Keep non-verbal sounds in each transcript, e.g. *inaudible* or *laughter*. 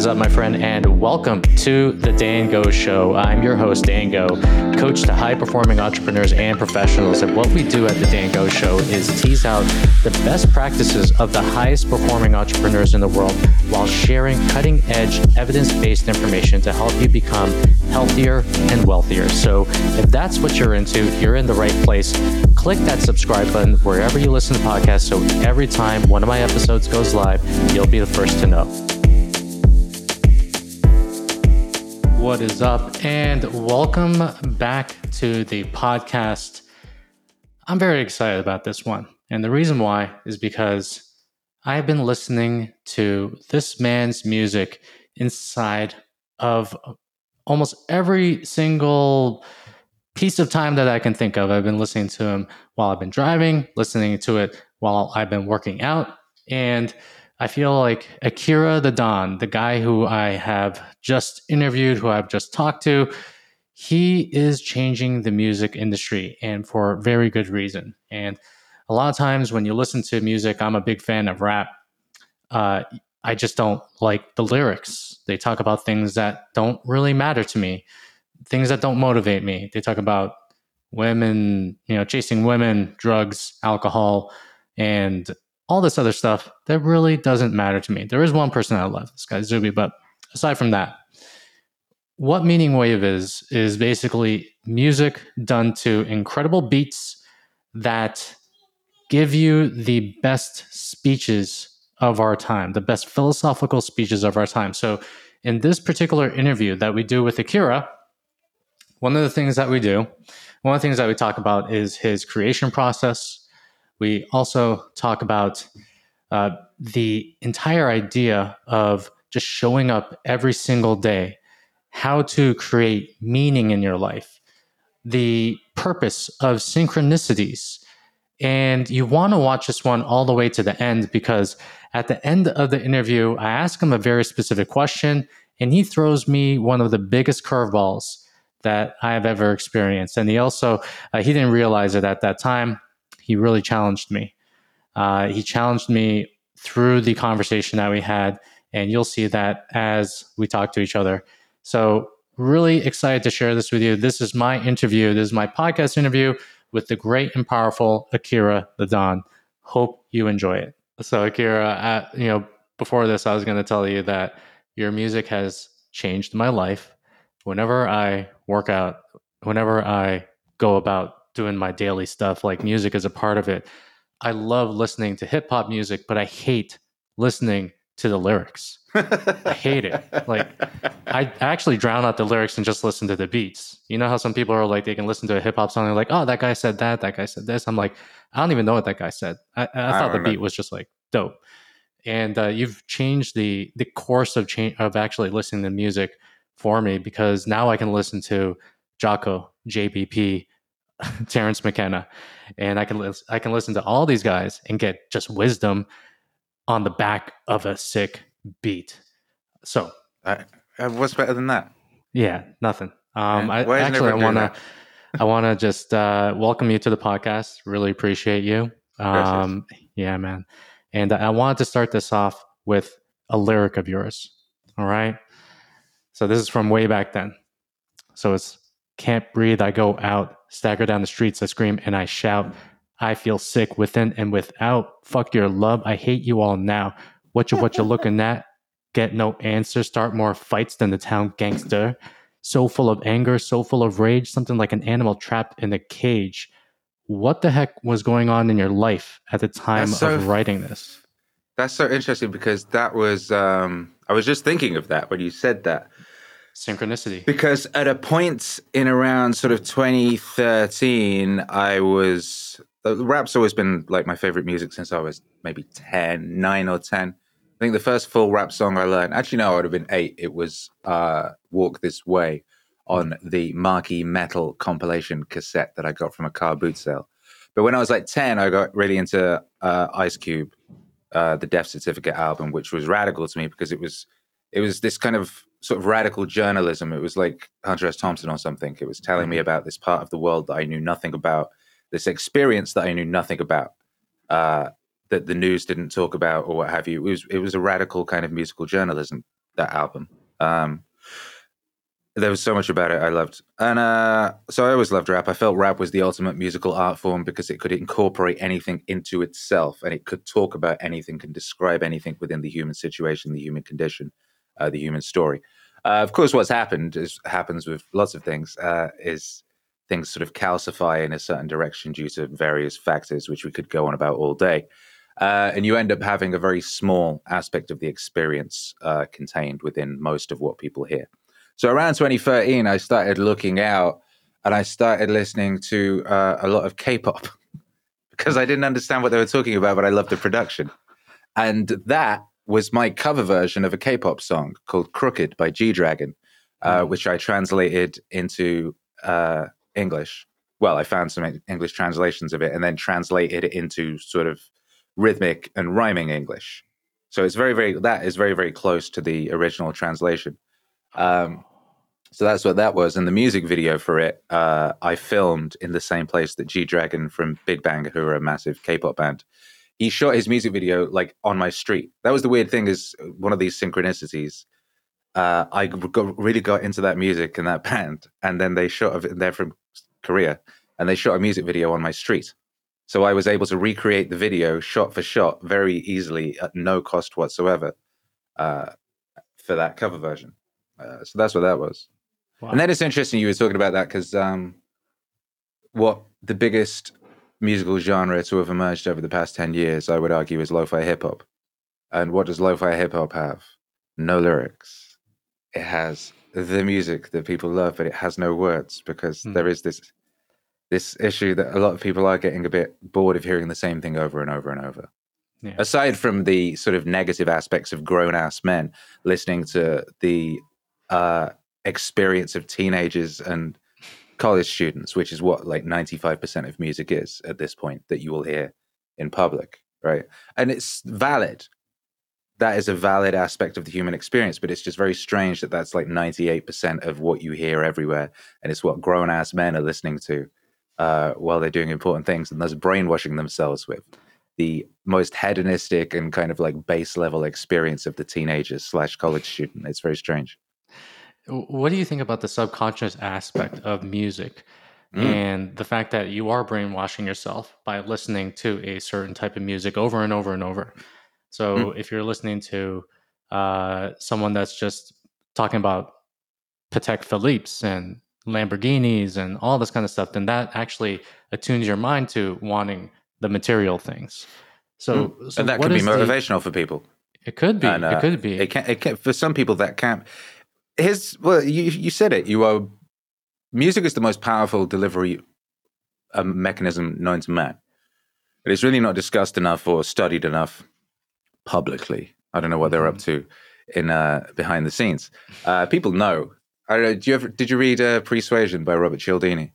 is up, my friend, and welcome to the Dan Go Show. I'm your host, Dan Go, coach to high performing entrepreneurs and professionals. And what we do at the Dan Go Show is tease out the best practices of the highest performing entrepreneurs in the world while sharing cutting edge, evidence based information to help you become healthier and wealthier. So if that's what you're into, you're in the right place. Click that subscribe button wherever you listen to podcasts so every time one of my episodes goes live, you'll be the first to know. What is up? And welcome back to the podcast. I'm very excited about this one. And the reason why is because I've been listening to this man's music inside of almost every single piece of time that I can think of. I've been listening to him while I've been driving, listening to it while I've been working out. And I feel like Akira the Don, the guy who I have just interviewed, who I've just talked to, he is changing the music industry and for very good reason. And a lot of times when you listen to music, I'm a big fan of rap. Uh, I just don't like the lyrics. They talk about things that don't really matter to me, things that don't motivate me. They talk about women, you know, chasing women, drugs, alcohol, and all this other stuff that really doesn't matter to me. There is one person I love, this guy Zuby, but aside from that, what Meaning Wave is, is basically music done to incredible beats that give you the best speeches of our time, the best philosophical speeches of our time. So, in this particular interview that we do with Akira, one of the things that we do, one of the things that we talk about is his creation process, we also talk about uh, the entire idea of just showing up every single day, how to create meaning in your life, the purpose of synchronicities. And you want to watch this one all the way to the end because at the end of the interview, I ask him a very specific question and he throws me one of the biggest curveballs that I have ever experienced. And he also, uh, he didn't realize it at that time he really challenged me. Uh, he challenged me through the conversation that we had, and you'll see that as we talk to each other. So, really excited to share this with you. This is my interview. This is my podcast interview with the great and powerful Akira the Don. Hope you enjoy it. So, Akira, you know, before this, I was going to tell you that your music has changed my life. Whenever I work out, whenever I go about doing my daily stuff, like music is a part of it. I love listening to hip hop music, but I hate listening to the lyrics. I hate it. Like *laughs* I actually drown out the lyrics and just listen to the beats. You know how some people are like they can listen to a hip hop song and they're like, oh, that guy said that, that guy said this. I'm like, I don't even know what that guy said. I, I thought the know. beat was just like dope. And uh, you've changed the the course of change of actually listening to music for me because now I can listen to Jocko, JBP, *laughs* Terence McKenna, and I can li- I can listen to all these guys and get just wisdom on the back of a sick beat. So, uh, what's better than that? Yeah, nothing. Um, I actually I want to I want to just uh, welcome you to the podcast. Really appreciate you. Um, yeah, man. And I wanted to start this off with a lyric of yours. All right. So this is from way back then. So it's can't breathe. I go out stagger down the streets, I scream and I shout. I feel sick within and without. Fuck your love. I hate you all now. What you what you looking at? Get no answer. Start more fights than the town gangster. So full of anger, so full of rage, something like an animal trapped in a cage. What the heck was going on in your life at the time so, of writing this? That's so interesting because that was um I was just thinking of that when you said that synchronicity. Because at a point in around sort of 2013 i was rap's always been like my favorite music since i was maybe 10 9 or 10 i think the first full rap song i learned actually no i would have been 8 it was uh, walk this way on the marquee metal compilation cassette that i got from a car boot sale. But when i was like 10 i got really into uh, ice cube uh, the death certificate album which was radical to me because it was it was this kind of sort of radical journalism. It was like Hunter S. Thompson or something. It was telling me mm-hmm. about this part of the world that I knew nothing about, this experience that I knew nothing about, uh, that the news didn't talk about or what have you. It was it was a radical kind of musical journalism that album. Um, there was so much about it I loved. And uh, so I always loved rap. I felt rap was the ultimate musical art form because it could incorporate anything into itself and it could talk about anything, can describe anything within the human situation, the human condition, the human story. Uh, of course, what's happened is happens with lots of things uh, is things sort of calcify in a certain direction due to various factors, which we could go on about all day. Uh, and you end up having a very small aspect of the experience uh, contained within most of what people hear. So around 2013, I started looking out and I started listening to uh, a lot of K-pop *laughs* because I didn't understand what they were talking about, but I loved the production. And that was my cover version of a K-pop song called "Crooked" by G Dragon, uh, mm. which I translated into uh, English. Well, I found some English translations of it and then translated it into sort of rhythmic and rhyming English. So it's very, very that is very, very close to the original translation. Um, so that's what that was. And the music video for it, uh, I filmed in the same place that G Dragon from Big Bang, who are a massive K-pop band, he shot his music video like on my street. That was the weird thing is one of these synchronicities. Uh, I got, really got into that music and that *laughs* band, and then they shot. They're from Korea, and they shot a music video on my street. So I was able to recreate the video shot for shot very easily at no cost whatsoever uh, for that cover version. Uh, so that's what that was. Wow. And then it's interesting you were talking about that because um, what the biggest musical genre to have emerged over the past 10 years, I would argue, is lo fi hip hop. And what does lo fi hip hop have? No lyrics. It has the music that people love, but it has no words because mm. there is this this issue that a lot of people are getting a bit bored of hearing the same thing over and over and over. Yeah. Aside from the sort of negative aspects of grown ass men listening to the uh, experience of teenagers and college students, which is what like 95% of music is at this point that you will hear in public, right? And it's valid. That is a valid aspect of the human experience, but it's just very strange that that's like 98% of what you hear everywhere. And it's what grown ass men are listening to uh, while they're doing important things and thus brainwashing themselves with the most hedonistic and kind of like base level experience of the teenager slash college student. It's very strange. What do you think about the subconscious aspect of music mm. and the fact that you are brainwashing yourself by listening to a certain type of music over and over and over? So mm. if you're listening to uh, someone that's just talking about Patek Philippe's and Lamborghinis and all this kind of stuff, then that actually attunes your mind to wanting the material things. So, mm. so and that could be motivational the, for people. It could be. And, uh, it could be. It can. It can. For some people, that can. His well, you you said it. You are. Music is the most powerful delivery um, mechanism known to man. But it's really not discussed enough or studied enough publicly. I don't know what they're up mm-hmm. to in uh, behind the scenes. Uh, people know I don't know. Did you ever did you read uh, Pre-Suasion by Robert Cialdini?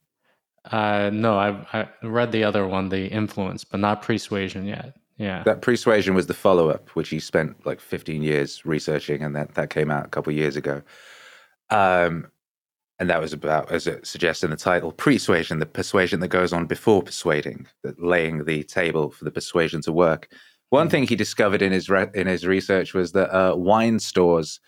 Uh, no, I I read the other one, The Influence, but not Pre-Suasion yet. Yeah, that Pre-Suasion was the follow up, which he spent like 15 years researching, and that that came out a couple of years ago. Um, and that was about, as it suggests in the title, pre-suasion, the persuasion that goes on before persuading, that laying the table for the persuasion to work. One mm. thing he discovered in his re- in his research was that uh, wine stores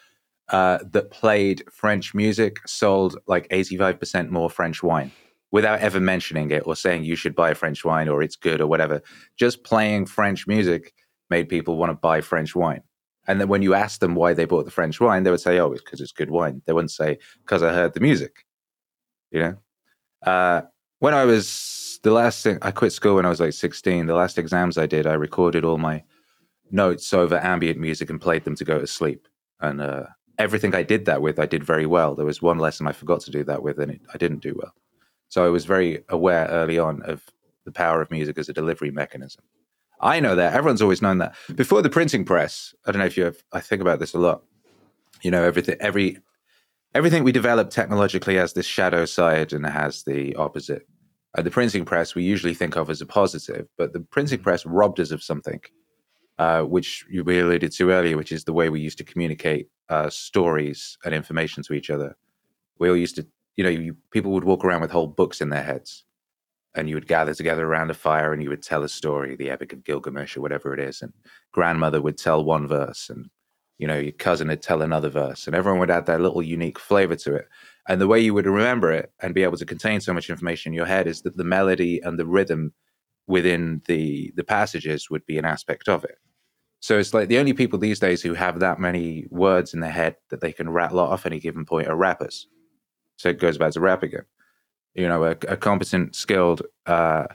uh, that played French music sold like 85% more French wine without ever mentioning it or saying you should buy French wine or it's good or whatever. Just playing French music made people want to buy French wine. And then when you asked them why they bought the French wine, they would say, oh, it's because it's good wine. They wouldn't say, because I heard the music. You know? Uh, when I was the last thing, I quit school when I was like 16. The last exams I did, I recorded all my notes over ambient music and played them to go to sleep. And uh, everything I did that with, I did very well. There was one lesson I forgot to do that with, and it, I didn't do well. So I was very aware early on of the power of music as a delivery mechanism. I know that everyone's always known that before the printing press. I don't know if you have. I think about this a lot. You know, everything, every, everything we develop technologically has this shadow side and has the opposite. The printing press we usually think of as a positive, but the printing press robbed us of something, uh, which you alluded to earlier, which is the way we used to communicate uh, stories and information to each other. We all used to, you know, you, people would walk around with whole books in their heads, and you would gather together around a fire and you would tell a story, the Epic of Gilgamesh or whatever it is, and grandmother would tell one verse, and you know, your cousin would tell another verse, and everyone would add their little unique flavor to it. And the way you would remember it and be able to contain so much information in your head is that the melody and the rhythm within the the passages would be an aspect of it. So it's like the only people these days who have that many words in their head that they can rattle off any given point are rappers. So it goes back to rap again. You know, a, a competent, skilled uh,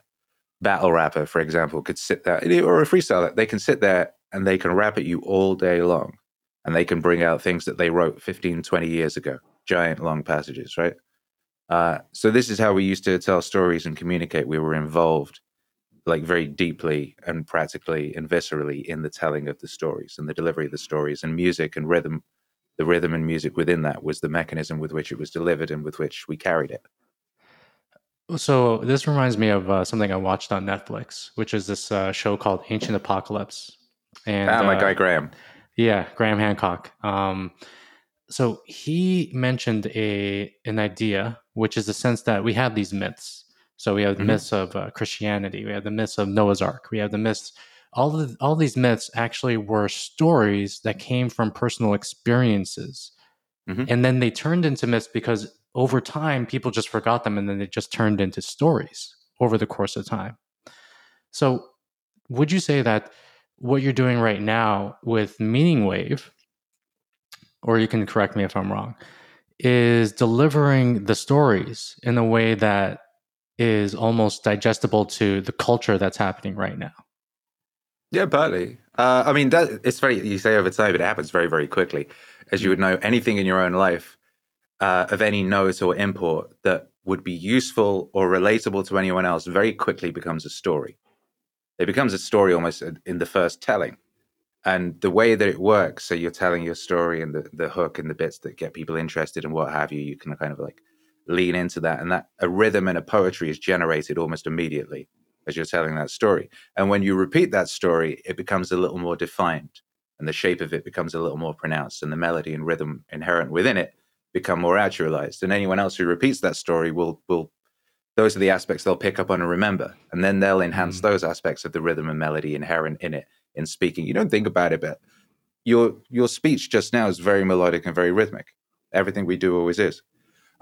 battle rapper, for example, could sit there, or a freestyler, they can sit there and they can rap at you all day long. And they can bring out things that they wrote 15, 20 years ago, giant long passages, right? Uh, so this is how we used to tell stories and communicate. We were involved like very deeply and practically and viscerally in the telling of the stories and the delivery of the stories and music and rhythm the rhythm and music within that was the mechanism with which it was delivered and with which we carried it so this reminds me of uh, something i watched on netflix which is this uh, show called ancient apocalypse and ah, my uh, guy graham yeah graham hancock um, so he mentioned a an idea which is the sense that we have these myths so we have the mm-hmm. myths of uh, Christianity, we have the myths of Noah's Ark, we have the myths. All of all these myths actually were stories that came from personal experiences, mm-hmm. and then they turned into myths because over time people just forgot them, and then they just turned into stories over the course of time. So, would you say that what you're doing right now with Meaning Wave, or you can correct me if I'm wrong, is delivering the stories in a way that is almost digestible to the culture that's happening right now. Yeah, partly. Uh, I mean, that it's very. You say over time, but it happens very, very quickly. As you would know, anything in your own life uh, of any note or import that would be useful or relatable to anyone else very quickly becomes a story. It becomes a story almost in the first telling. And the way that it works, so you're telling your story and the, the hook and the bits that get people interested and what have you, you can kind of like lean into that and that a rhythm and a poetry is generated almost immediately as you're telling that story and when you repeat that story it becomes a little more defined and the shape of it becomes a little more pronounced and the melody and rhythm inherent within it become more actualized and anyone else who repeats that story will will those are the aspects they'll pick up on and remember and then they'll enhance mm. those aspects of the rhythm and melody inherent in it in speaking you don't think about it but your your speech just now is very melodic and very rhythmic everything we do always is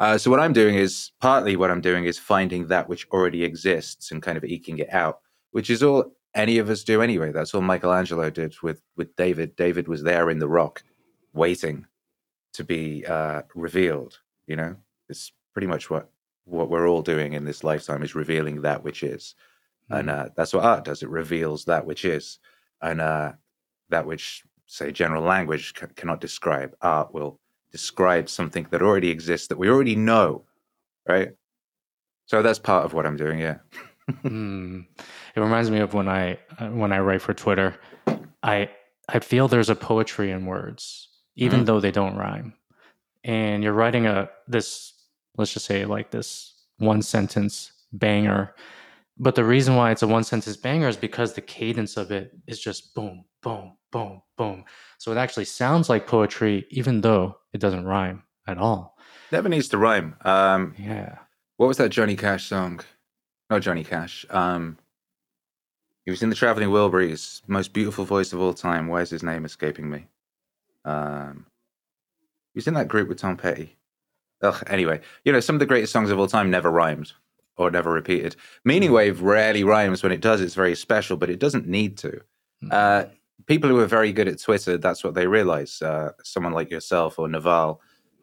uh, so what I'm doing is partly what I'm doing is finding that which already exists and kind of eking it out, which is all any of us do anyway. That's all Michelangelo did with with David. David was there in the rock, waiting to be uh, revealed. You know, it's pretty much what what we're all doing in this lifetime is revealing that which is, mm. and uh, that's what art does. It reveals that which is, and uh, that which say general language c- cannot describe. Art will describe something that already exists that we already know, right? So that's part of what I'm doing. Yeah. *laughs* mm. It reminds me of when I uh, when I write for Twitter. I I feel there's a poetry in words, even mm though they don't rhyme. And you're writing a this let's just say like this one sentence banger. But the reason why it's a one sentence banger is because the cadence of it is just boom, boom, boom, boom. So it actually sounds like poetry, even though it doesn't rhyme at all. Never needs to rhyme. Um, yeah. What was that Johnny Cash song? Not Johnny Cash. Um, he was in the Traveling Wilburys, most beautiful voice of all time. Why is his name escaping me? Um, he was in that group with Tom Petty. Ugh, anyway, you know, some of the greatest songs of all time never rhymed or never repeated. Meaning hmm. Wave rarely rhymes. When it does, it's very special, but it doesn't need to. Hmm. Uh, people who are very good at Twitter, that's what they realize. Uh, someone like yourself or Naval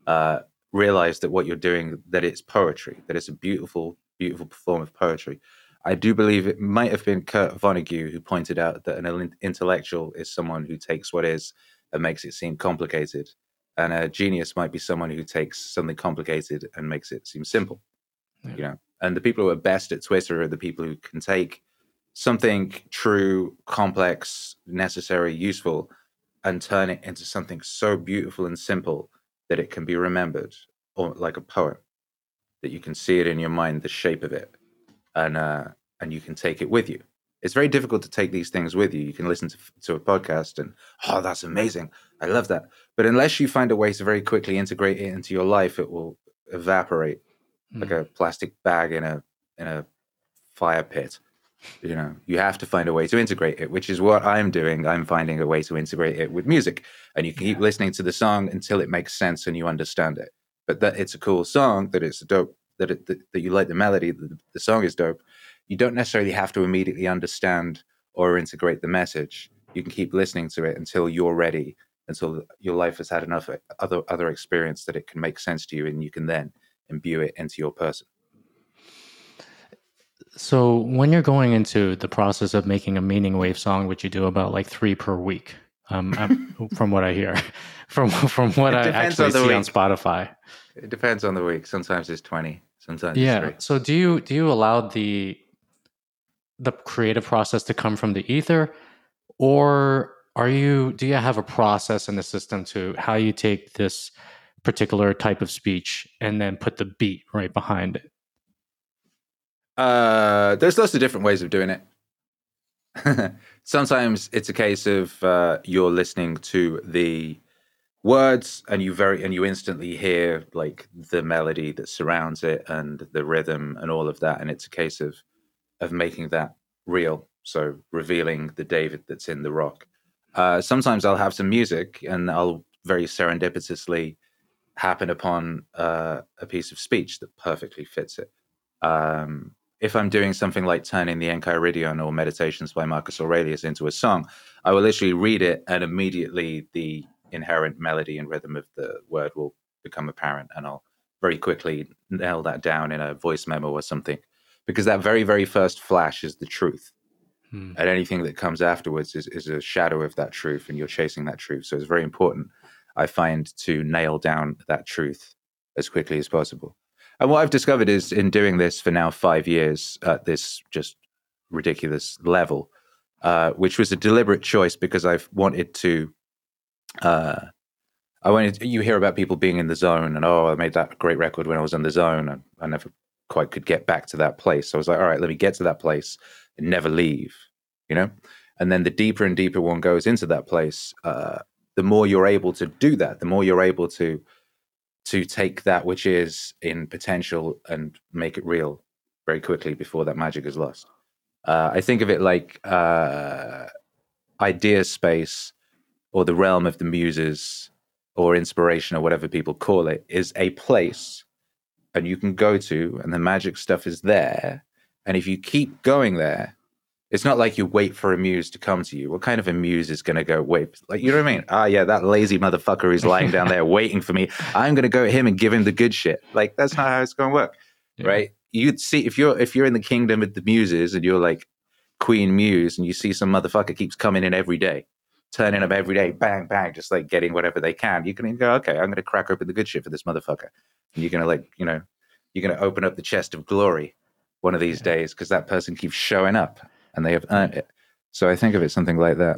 uh, realize that what you're doing, that it's poetry, that it's a beautiful, beautiful form of poetry. I do believe it might have been Kurt Vonnegut who pointed out that an intellectual is someone who takes what is and makes it seem complicated. And a genius might be someone who takes something complicated and makes it seem simple. Yeah. You know, and the people who are best at Twitter are the people who can take something true, complex, necessary, useful, and turn it into something so beautiful and simple that it can be remembered, or like a poem, that you can see it in your mind, the shape of it, and uh, and you can take it with you. It's very difficult to take these things with you. You can listen to, to a podcast and, oh, that's amazing. I love that. But unless you find a way to very quickly integrate it into your life, it will evaporate mm. like a plastic bag in a in a fire pit You know, you have to find a way to integrate it, which is what I'm doing. I'm finding a way to integrate it with music, and you keep yeah. listening to the song until it makes sense and you understand it. But that it's a cool song, that it's dope, that it, that, that you like the melody, the, the song is dope. You don't necessarily have to immediately understand or integrate the message. You can keep listening to it until you're ready, until your life has had enough other other experience that it can make sense to you, and you can then imbue it into your person. So when you're going into the process of making a meaning wave song, which you do about like three per week, um, *laughs* from what I hear, *laughs* from from what I actually see week. on Spotify. It depends on the week. Sometimes it's twenty. Sometimes yeah. So do you do you allow the the creative process to come from the ether, or are you do you have a process in the system to how you take this particular type of speech and then put the beat right behind it? Uh, there's lots of different ways of doing it. *laughs* Sometimes it's a case of uh, you're listening to the words and you very and you instantly hear like the melody that surrounds it and the rhythm and all of that, and it's a case of of making that real. So revealing the David that's in the rock. Uh, sometimes I'll have some music and I'll very serendipitously happen upon uh, a piece of speech that perfectly fits it. Um, if I'm doing something like turning the Enchiridion or Meditations by Marcus Aurelius into a song, I will literally read it and immediately the inherent melody and rhythm of the word will become apparent and I'll very quickly nail that down in a voice memo or something because that very, very first flash is the truth. Hmm. And anything that comes afterwards is, is a shadow of that truth and you're chasing that truth. So it's very important, I find, to nail down that truth as quickly as possible. And what I've discovered is in doing this for now five years at this just ridiculous level, uh, which was a deliberate choice because I've wanted to. Uh, I wanted you hear about people being in the zone and oh, I made that great record when I was in the zone and I never quite could get back to that place. So I was like, all right, let me get to that place and never leave, you know. And then the deeper and deeper one goes into that place, uh, the more you're able to do that, the more you're able to to take that which is in potential and make it real very quickly before that magic is lost. Uh, I think of it like uh, idea space or the realm of the muses or inspiration or whatever people call it is a place and you can go to and the magic stuff is there and if you keep going there it's not like you wait for a muse to come to you. What kind of a muse is going to go, wait, like, you know what I mean? Ah, yeah, that lazy motherfucker is lying down there *laughs* waiting for me. I'm going to go at him and give him the good shit. Like, that's not how it's going to work, yeah. right? You'd see if you're if you're in the kingdom of the muses and you're like Queen Muse and you see some motherfucker keeps coming in every day, turning up every day, bang bang, just like getting whatever they can. You can go, okay, I'm going to crack open the good shit for this motherfucker, and you're going to like, you know, you're going to open up the chest of glory one of these yeah. days because that person keeps showing up and they have earned it. So I think of it something like that.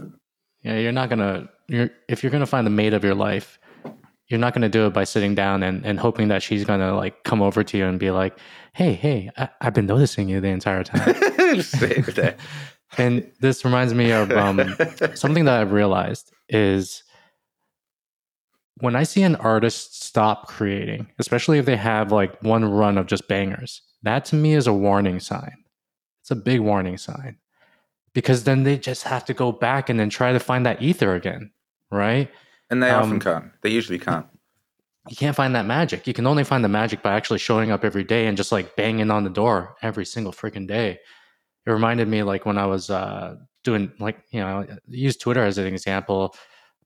Yeah, you're not gonna you're if you're gonna find the mate of your life, you're not gonna do it by sitting down and, and hoping that she's gonna like come over to you and be like, Hey, hey, I, have been noticing you the entire time. *laughs* *laughs* and this reminds me of um, *laughs* something that I've realized is when I see an artist stop creating, especially if they have like one run of just bangers, that to me is a warning sign. It's a big warning sign because then they just have to go back and then try to find that ether again, right? And they um, often can't. They usually can't. You can't find that magic. You can only find the magic by actually showing up every day and just like banging on the door every single freaking day. It reminded me like when I was uh, doing like you know use Twitter as an example.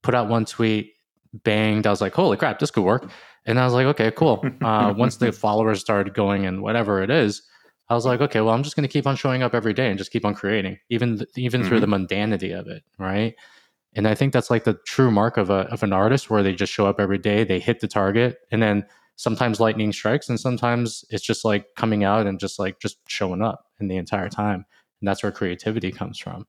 Put out one tweet, banged. I was like, holy crap, this could work. And I was like, okay, cool. *laughs* Uh, once the followers started going and whatever it is, I was like, okay, well, I'm just going to keep on showing up every day and just keep on creating, even even mm-hmm. through the mundanity of it, right? And I think that's like the true mark of a of an artist, where they just show up every day, they hit the target, and then sometimes lightning strikes, and sometimes it's just like coming out and just like just showing up in the entire time, and that's where creativity comes from.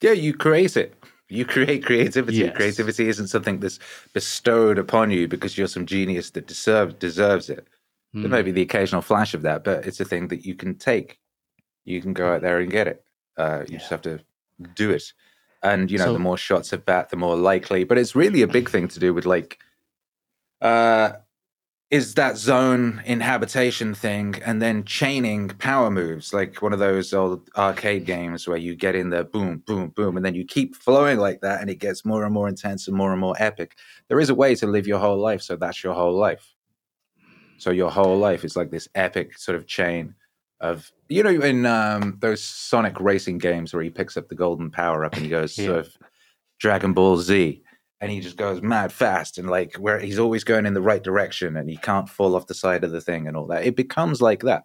Yeah, you create it. You create creativity. Yes. Creativity isn't something that's bestowed upon you because you're some genius that deserves deserves it. Mm. There may hmm. be the occasional flash of that, but it's a thing that you can take. You can go out there and get it. Uh, you yeah. just have to do it. And you know, so, the more shots of bat, the more likely. But it's really a big thing to do with like, uh, is that zone inhabitation thing and then chaining power moves like one of those old arcade games where you get in there boom boom boom and then you keep flowing like that and it gets more and more intense and more and more epic. There is a way to live your whole life so that's your whole life. So your whole life is like this epic sort of chain of you know in um, those sonic racing games where he picks up the golden power up and he goes *laughs* yeah. sort of dragon ball z and he just goes mad fast and like where he's always going in the right direction and he can't fall off the side of the thing and all that. It becomes like that.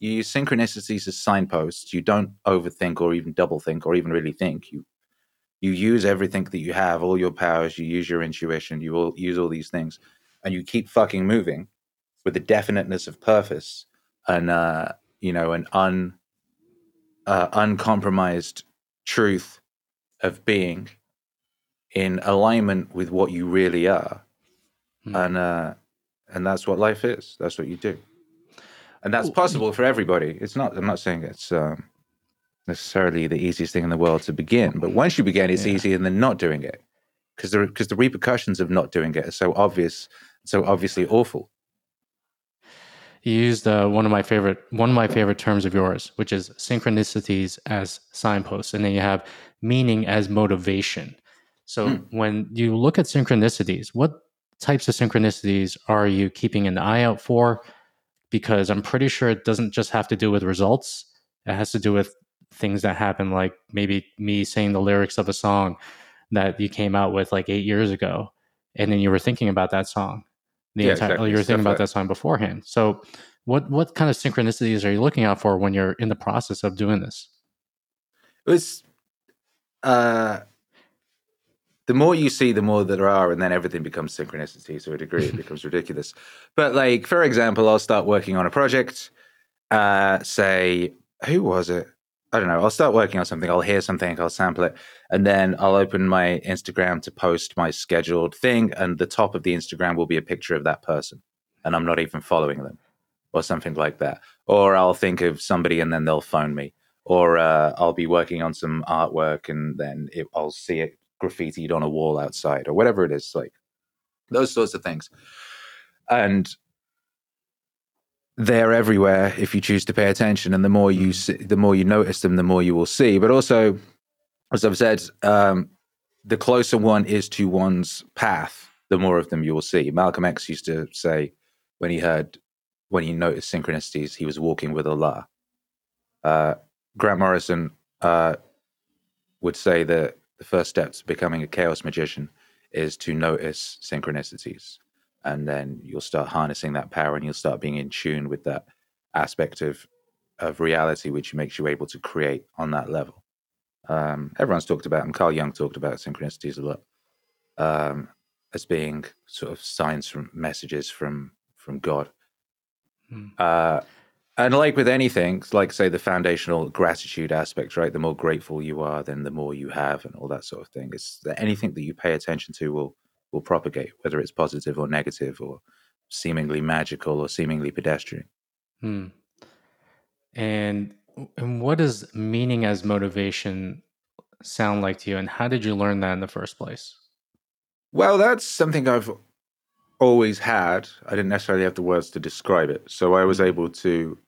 You use synchronicities as signposts. You don't overthink or even double think or even really think. You you use everything that you have, all your powers. You use your intuition. You all use all these things, and you keep fucking moving with the definiteness of purpose and uh, you know an un uh, uncompromised truth of being in alignment with what you really are, hmm. and uh, and that's what life is. That's what you do, and that's possible for everybody. It's not. I'm not saying it's um, necessarily the easiest thing in the world to begin, but once you begin, it's yeah. easier than not doing it because the because the repercussions of not doing it are so obvious, so obviously awful. You used uh, one of my favorite one of my favorite terms of yours, which is synchronicities as signposts, and then you have meaning as motivation. So mm. when you look at synchronicities, what types of synchronicities are you keeping an eye out for? Because I'm pretty sure it doesn't just have to do with results. It has to do with things that happen, like maybe me saying the lyrics of a song that you came out with like eight years ago, and then you were thinking about that song. The yeah, entire, exactly. you were thinking about that song beforehand. So, what what kind of synchronicities are you looking out for when you're in the process of doing this? It was uh, the more you see, the more there are, and then everything becomes synchronicity to a degree. It *laughs* becomes ridiculous. But like, for example, I'll start working on a project. Uh, say, who was it? I don't know. I'll start working on something. I'll hear something. I'll sample it, and then I'll open my Instagram to post my scheduled thing. And the top of the Instagram will be a picture of that person, and I'm not even following them, or something like that. Or I'll think of somebody, and then they'll phone me. Or uh, I'll be working on some artwork, and then it, I'll see it graffitied on a wall outside or whatever it is like those sorts of things. And they're everywhere if you choose to pay attention and the more you mm. see, the more you notice them the more you will see. But also as i've said um, the closer one is to one's path the more of them you will see. Malcolm x used to say when he heard when he noticed synchronicities he was walking with allah. Uh, grant morrison uh, would say that the first step to becoming a chaos magician is to notice synchronicities. And then you'll start harnessing that power and you'll start being in tune with that aspect of of reality which makes you able to create on that level. Um, everyone's talked about them. Carl Jung talked about synchronicities a lot um, as being sort of signs from messages from from God. Hmm. Uh, and like with anything, like say the foundational gratitude aspect, right? The more grateful you are, then the more you have, and all that sort of thing. It's that anything that you pay attention to will will propagate, whether it's positive or negative, or seemingly magical or seemingly pedestrian. Hmm. And and what does meaning as motivation sound like to you, and how did you learn that in the first place? Well, that's something I've always had. I didn't necessarily have the words to describe it, so I was hmm. able to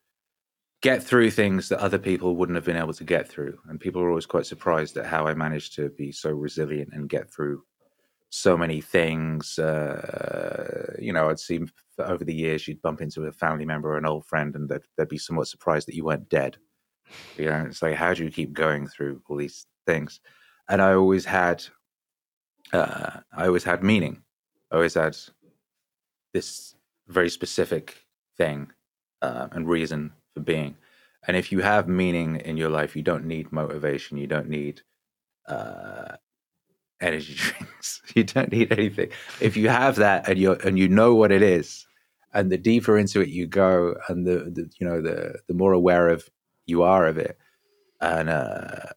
get through things that other people wouldn't have been able to get through. And people are always quite surprised at how I managed to be so resilient and get through so many things. Uh, you know, I'd seen over the years you'd bump into a family member or an old friend, and they'd, they'd be somewhat surprised that you weren't dead. You know, it's like, how do you keep going through all these things? And I always had, uh, I always had meaning. I always had this very specific thing uh, and reason for being. And if you have meaning in your life, you don't need motivation. You don't need uh, energy *laughs* drinks. you don't need anything. If you have that and you and you know what it is, and the deeper into it you go, and the, the you know the the more aware of you are of it, and uh,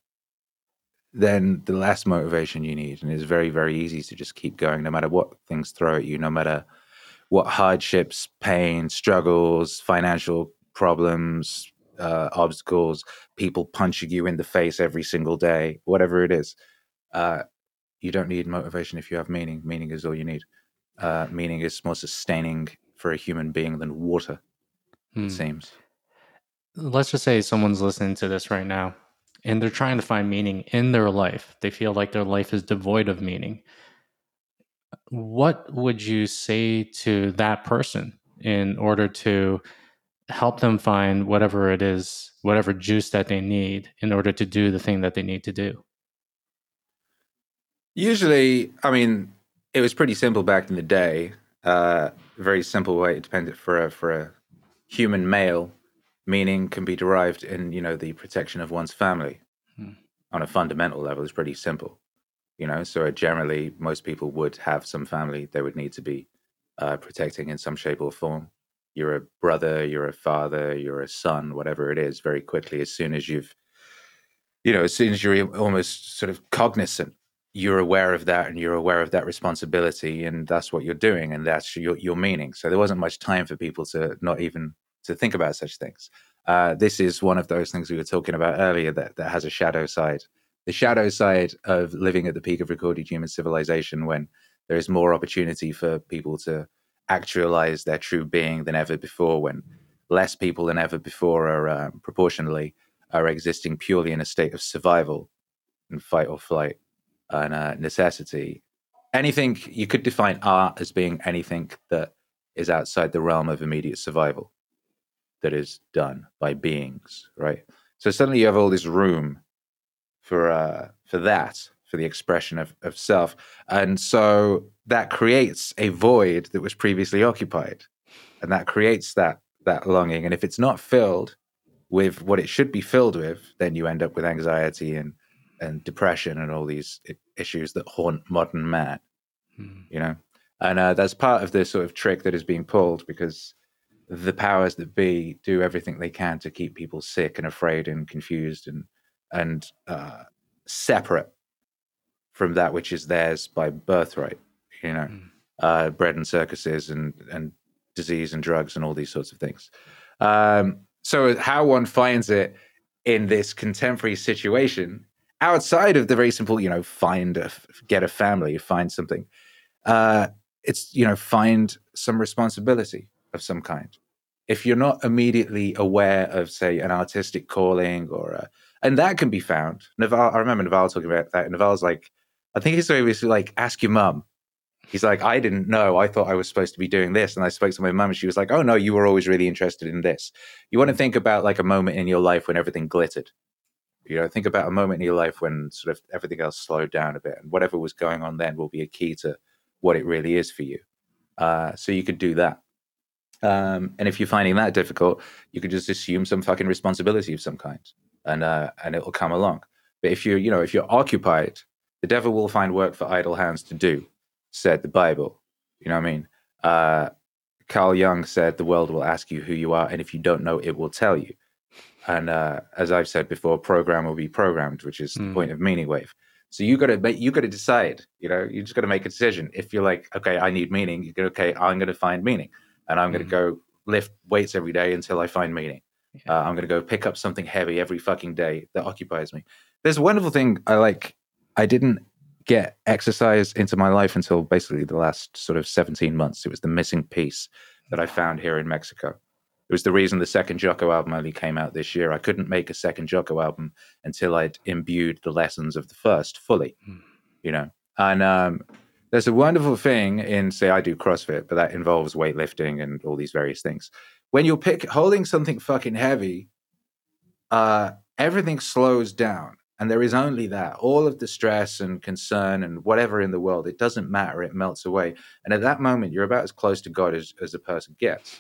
then the less motivation you need, and it's very very easy to just keep going, no matter what things throw at you, no matter what hardships, pain, struggles, financial problems, uh, obstacles, people punching you in the face every single day, whatever it is. Uh, you don't need motivation if you have meaning. Meaning is all you need. Uh, meaning is more sustaining for a human being than water. Hmm. It seems. Let's just say someone's listening to this right now and they're trying to find meaning in their life. They feel like their life is devoid of meaning. What would you say to that person in order to help them find whatever it is, whatever juice that they need in order to do the thing that they need to do? Usually, I mean, it was pretty simple back in the day. Uh, very simple way. It depended for a for a human male. Meaning can be derived in you know the protection of one's family. Hmm. On a fundamental level, it's pretty simple. You know, so generally, most people would have some family they would need to be uh, protecting in some shape or form. You're a brother, you're a father, you're a son, whatever it is. Very quickly, as soon as you've, you know, as soon as you're almost sort of cognizant you're aware of that and you're aware of that responsibility and that's what you're doing and that's your, your meaning so there wasn't much time for people to not even to think about such things uh, this is one of those things we were talking about earlier that, that has a shadow side the shadow side of living at the peak of recorded human civilization when there is more opportunity for people to actualize their true being than ever before when less people than ever before are uh, proportionally are existing purely in a state of survival and fight or flight and uh, necessity. Anything you could define art as being anything that is outside the realm of immediate survival, that is done by beings, right? So suddenly you have all this room for uh, for that, for the expression of, of self, and so that creates a void that was previously occupied, and that creates that that longing. And if it's not filled with what it should be filled with, then you end up with anxiety and and depression and all these issues that haunt modern man. Hmm. You know, and uh, that's part of the sort of trick that is being pulled because the powers that be do everything they can to keep people sick and afraid and confused and and uh, separate from that which is theirs by birthright. You know, mm. uh, bread and circuses and and disease and drugs and all these sorts of things. Um, so how one finds it in this contemporary situation outside of the very simple, you know, find a, get a family, find something. Uh, it's you know, find some responsibility of some kind. If you're not immediately aware of, say, an artistic calling or a, and that can be found. Naval, I remember Naval talking about that. Naval's like, I think he's always like, ask your mum. He's like, I didn't know. I thought I was supposed to be doing this. And I spoke to my mum and she was like, oh, no, you were always really interested in this. You want to think about like a moment in your life when everything glittered you know, think about a moment in your life when sort of everything else slowed down a bit, and whatever was going on then will be a key to what it really is for you. Uh, so you could do that. Um, and if you're finding that difficult, you could just assume some fucking responsibility of some kind, and uh, and it'll come along. But if you're, you know, if you're occupied, the devil will find work for idle hands to do, said the Bible. You know what I mean? Uh, Carl Jung said, "The world will ask you who you are, and if you don't know, it will tell you." And uh, as I've said before, program will be programmed, which is mm. the hmm. point of meaning wave. So you got to make, you got to decide. You know, you just got to make a decision. If you're like, okay, I need meaning, you go, okay, I'm going to find meaning, and I'm going to mm. go lift weights every day until I find meaning. Yeah. Uh, I'm going to go pick up something heavy every fucking day that occupies me. There's a wonderful thing I like. I didn't get exercise into my life until basically the last sort of 17 months. It was the missing piece that I found here in Mexico. It was the reason the second Jocko album only came out this year. I couldn't make a second Jocko album until I'd imbued the lessons of the first fully, mm. you know. And um, there's a wonderful thing in, say, I do CrossFit, but that involves weightlifting and all these various things. When you're pick, holding something fucking heavy, uh, everything slows down. And there is only that. All of the stress and concern and whatever in the world, it doesn't matter. It melts away. And at that moment, you're about as close to God as, as a person gets.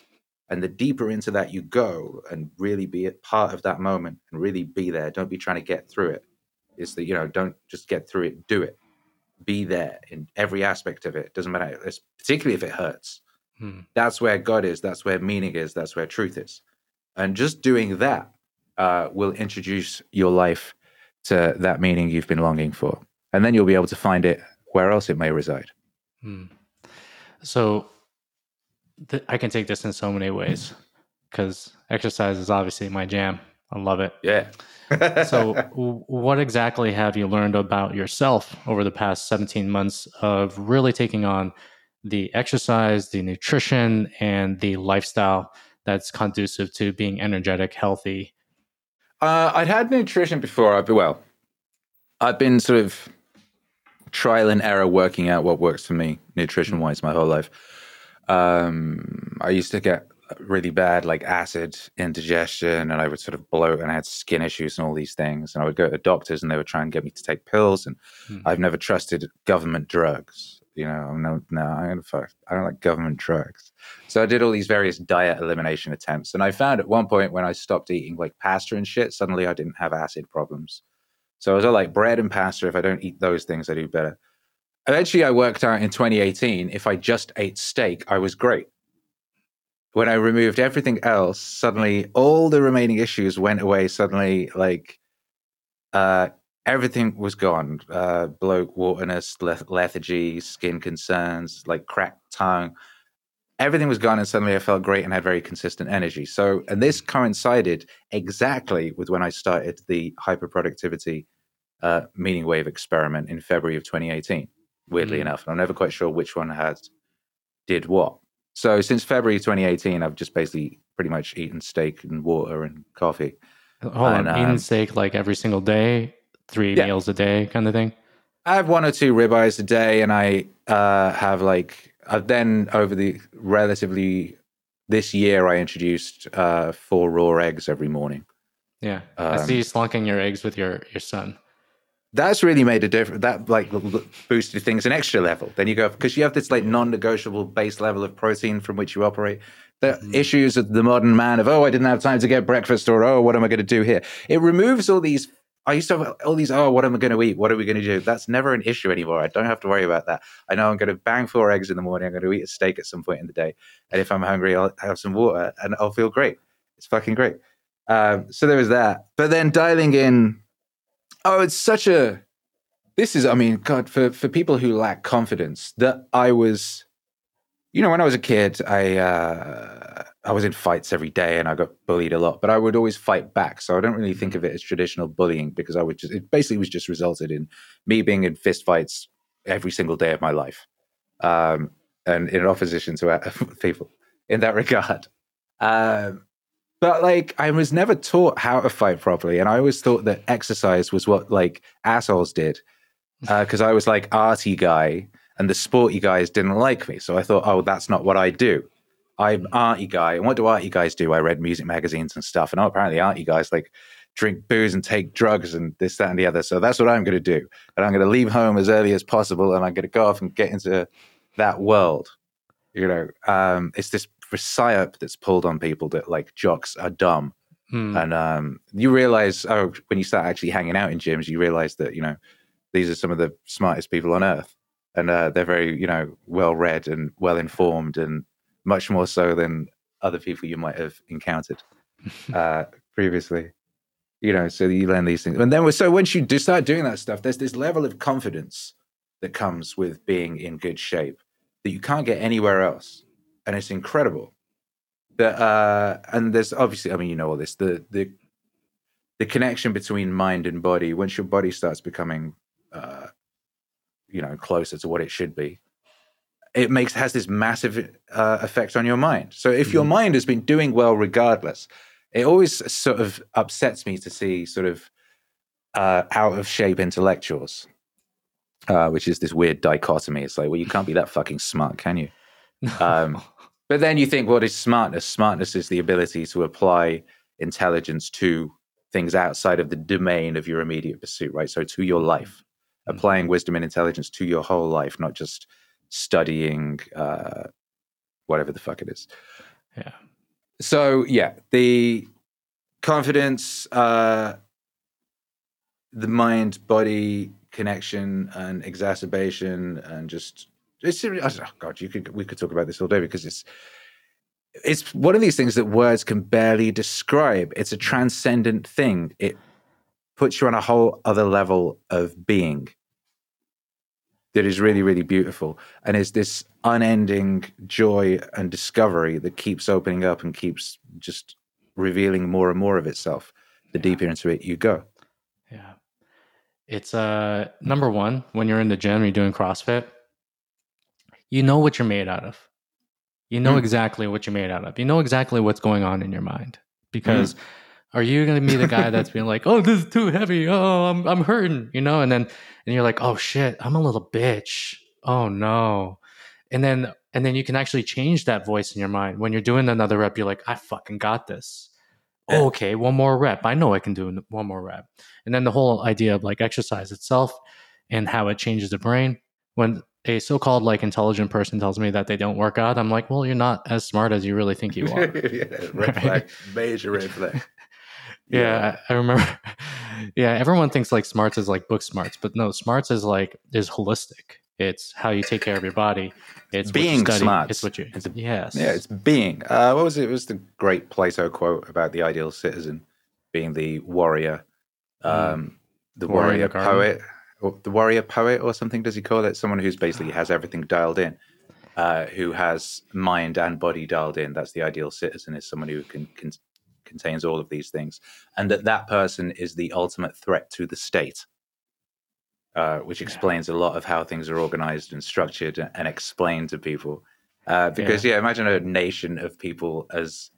And the deeper into that you go and really be a part of that moment and really be there, don't be trying to get through it. Is that, you know, don't just get through it, do it. Be there in every aspect of it. Doesn't matter, it's, particularly if it hurts. Hmm. That's where God is. That's where meaning is. That's where truth is. And just doing that uh, will introduce your life to that meaning you've been longing for. And then you'll be able to find it where else it may reside. Hmm. So th- I can take this in so many ways because exercise is obviously my jam. I love it. Yeah. *laughs* so, w- what exactly have you learned about yourself over the past 17 months of really taking on the exercise, the nutrition, and the lifestyle that's conducive to being energetic, healthy? Uh, I'd had nutrition before. I've been, well, I've been sort of trial and error working out what works for me nutrition wise my whole life. Um, I used to get really bad like acid indigestion and I would sort of bloat and I had skin issues and all these things. And I would go to doctors and they would try and get me to take pills. And hmm. I've never trusted government drugs. You know, I'm no, no, I don't, fuck, I don't like government drugs. So I did all these various diet elimination attempts. And I found at one point when I stopped eating like pasta and shit, suddenly I didn't have acid problems. So I was like bread and pasta. If I don't eat those things, I do better. Eventually, I worked out in 2018 if I just ate steak, I was great when I removed everything else, suddenly all the remaining issues went away. Suddenly, like uh, everything was gone: uh, bloat, waterness, leth- lethargy, skin concerns, like cracked tongue. Everything was gone, and suddenly I felt great and had very consistent energy. So, and this coincided exactly with when I started the hyperproductivity uh, meaning wave experiment in February of 2018. Weirdly mm. enough, I'm never quite sure which one has did what so since February 2018, I've just basically pretty much eaten steak and water and coffee. Hold and, on, um, eating steak like every single day, three yeah. meals a day, kind of thing. I have one or two ribeyes a day, and I uh, have like I've then over the relatively this year I introduced uh, four raw eggs every morning. Yeah, um, I see you slunking your eggs with your your son that's really made a difference. That like boosted things an extra level. Then you go because you have this like non-negotiable base level of protein from which you operate. The mm-hmm. issues of the modern man of oh I didn't have time to get breakfast or oh what am I going to do here? It removes all these. I used to have all these oh what am I going to eat? What are we going to do? That's never an issue anymore. I don't have to worry about that. I know I'm going to bang four eggs in the morning. I'm going to eat a steak at some point in the day, and if I'm hungry, I'll have some water and I'll feel great. It's fucking great. Um, so there was that. But then dialing in Oh, it's such a. This is, I mean, God, for for people who lack confidence, that I was, you know, when I was a kid, I uh, I was in fights every day and I got bullied a lot, but I would always fight back. So I don't really think of it as traditional bullying because I would just it basically was just resulted in me being in fist fights every single day of my life, um, and in opposition to *laughs* people in that regard. Um, but like I was never taught how to fight properly, and I always thought that exercise was what like assholes did, because uh, I was like arty guy, and the sporty guys didn't like me. So I thought, oh, that's not what I do. I'm arty guy, and what do arty guys do? I read music magazines and stuff, and oh, apparently arty guys like drink booze and take drugs and this, that, and the other. So that's what I'm going to do, and I'm going to leave home as early as possible, and I'm going to go off and get into that world. You know, um, it's this psyop that's pulled on people that like jocks are dumb. Hmm. And um, you realize, oh, when you start actually hanging out in gyms, you realize that, you know, these are some of the smartest people on earth. And uh, they're very, you know, well read and well informed and much more so than other people you might have encountered *laughs* uh, previously. You know, so you learn these things. And then, so once you do start doing that stuff, there's this level of confidence that comes with being in good shape that you can't get anywhere else and it's incredible. That uh, and there's obviously, I mean, you know all this. The the the connection between mind and body. Once your body starts becoming, uh, you know, closer to what it should be, it makes has this massive uh, effect on your mind. So if mm-hmm. your mind has been doing well regardless, it always sort of upsets me to see sort of uh, out of shape intellectuals, uh, which is this weird dichotomy. It's like, well, you can't be that fucking smart, can you? *laughs* Um, but then you think, what is smartness? Smartness is the ability to apply intelligence to things outside of the domain of your immediate pursuit, right? So to your life. Applying wisdom and intelligence to your whole life, not just studying uh, whatever the fuck it is. Yeah. So yeah, the confidence, uh, the mind body connection and exacerbation and just it's oh God, you could we could talk about this all day because it's it's one of these things that words can barely describe. It's a transcendent thing. It puts you on a whole other level of being that is really, really beautiful. And is this unending joy and discovery that keeps opening up and keeps just revealing more and more of itself the yeah. deeper into it you go. Yeah. It's uh number one, when you're in the gym, you're doing CrossFit, you know what you're made out of. You know Mm. exactly what you're made out of. You know exactly what's going on in your mind. Because are you going to be the guy that's being like, "Oh, this is too heavy. Oh, I'm I'm hurting," you know, and then and you're like, "Oh shit, I'm a little bitch. Oh no." And then and then you can actually change that voice in your mind. When you're doing another rep, you're like, "I fucking got this." Yeah. Okay, one more rep. I know I can do one more rep. And then the whole idea of like exercise itself and how it changes the brain. When a so-called like intelligent person tells me that they don't work out, I'm like, well, you're not as smart as you really think you are. *laughs* yeah, red flag, *laughs* major red flag. Yeah, I I remember. *laughs* Yeah, everyone thinks like smarts is like book smarts, but no, smarts is like is holistic. It's how you take care of your body. It's Being smarts. It's what you. It's yes. Yeah, it's being. Uh, what was it? It was the great Plato quote about the ideal citizen being the warrior, um, the Mm. Warrior warrior poet, or the warrior poet, or something. Does he call it? Someone who's basically has everything dialed in, uh, who has mind and body dialed in. That's the ideal citizen. Is someone who can, can contains all of these things, and that that person is the ultimate threat to the state. Uh, which Yeah. explains a lot of how things are organized and structured and- explained to people. Uh, because yeah. imagine a nation of people as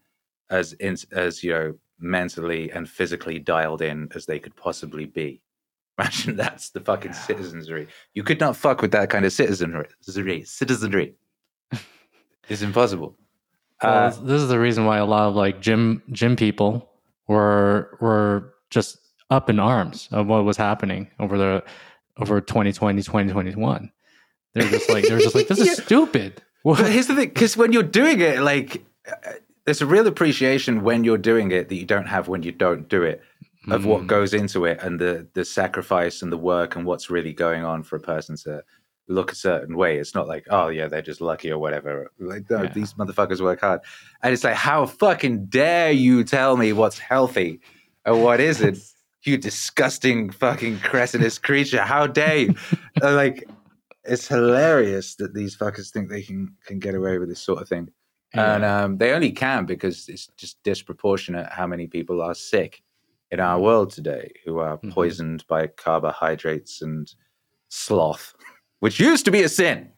as in, as you know mentally and physically dialed in as they could possibly be. *laughs* Imagine that's the fucking Yeah. citizenry. You could not fuck with that kind of citizenry. Citizenry. *laughs* it's impossible. Well, Uh, this, this is the reason why a lot of like gym gym people were were just up in arms of what was happening over the over 2020 2021 they're just like they're just like this is *laughs* Yeah. stupid. What- but here's the thing because when you're doing it like there's a real appreciation when you're doing it that you don't have when you don't do it of what Mm, goes into it and the the sacrifice and the work and what's really going on for a person to look a certain way. It's not like oh yeah they're just lucky or whatever. Like no Yeah. these motherfuckers work hard. And it's like how fucking dare you tell me what's healthy and what isn't *laughs* you disgusting fucking cretinous creature? How dare you? Like it's hilarious that these fuckers think they can can get away with this sort of thing. And um, they only can because it's just disproportionate how many people are sick in our world today who are Mhm. poisoned by carbohydrates and sloth, which used to be a sin.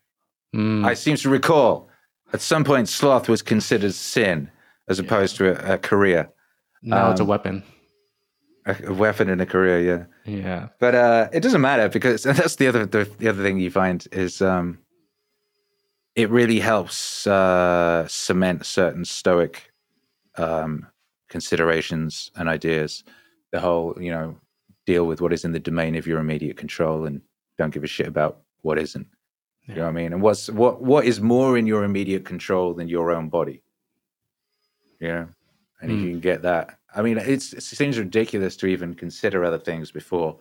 Mm, I seem to recall at some point sloth was considered sin as Yeah. opposed to a, a career, now it's a um, weapon a, a weapon in a career. Yeah, yeah but uh, it doesn't matter because and that's the other the, the other thing you find is um, it really helps uh, cement certain stoic um, considerations and ideas. The whole you know deal with what is in the domain of your immediate control and don't give a shit about what isn't. You know what I mean? And what's what what is more in your immediate control than your own body? You know, and if Mm. you can get that, I mean, it's it seems ridiculous to even consider other things before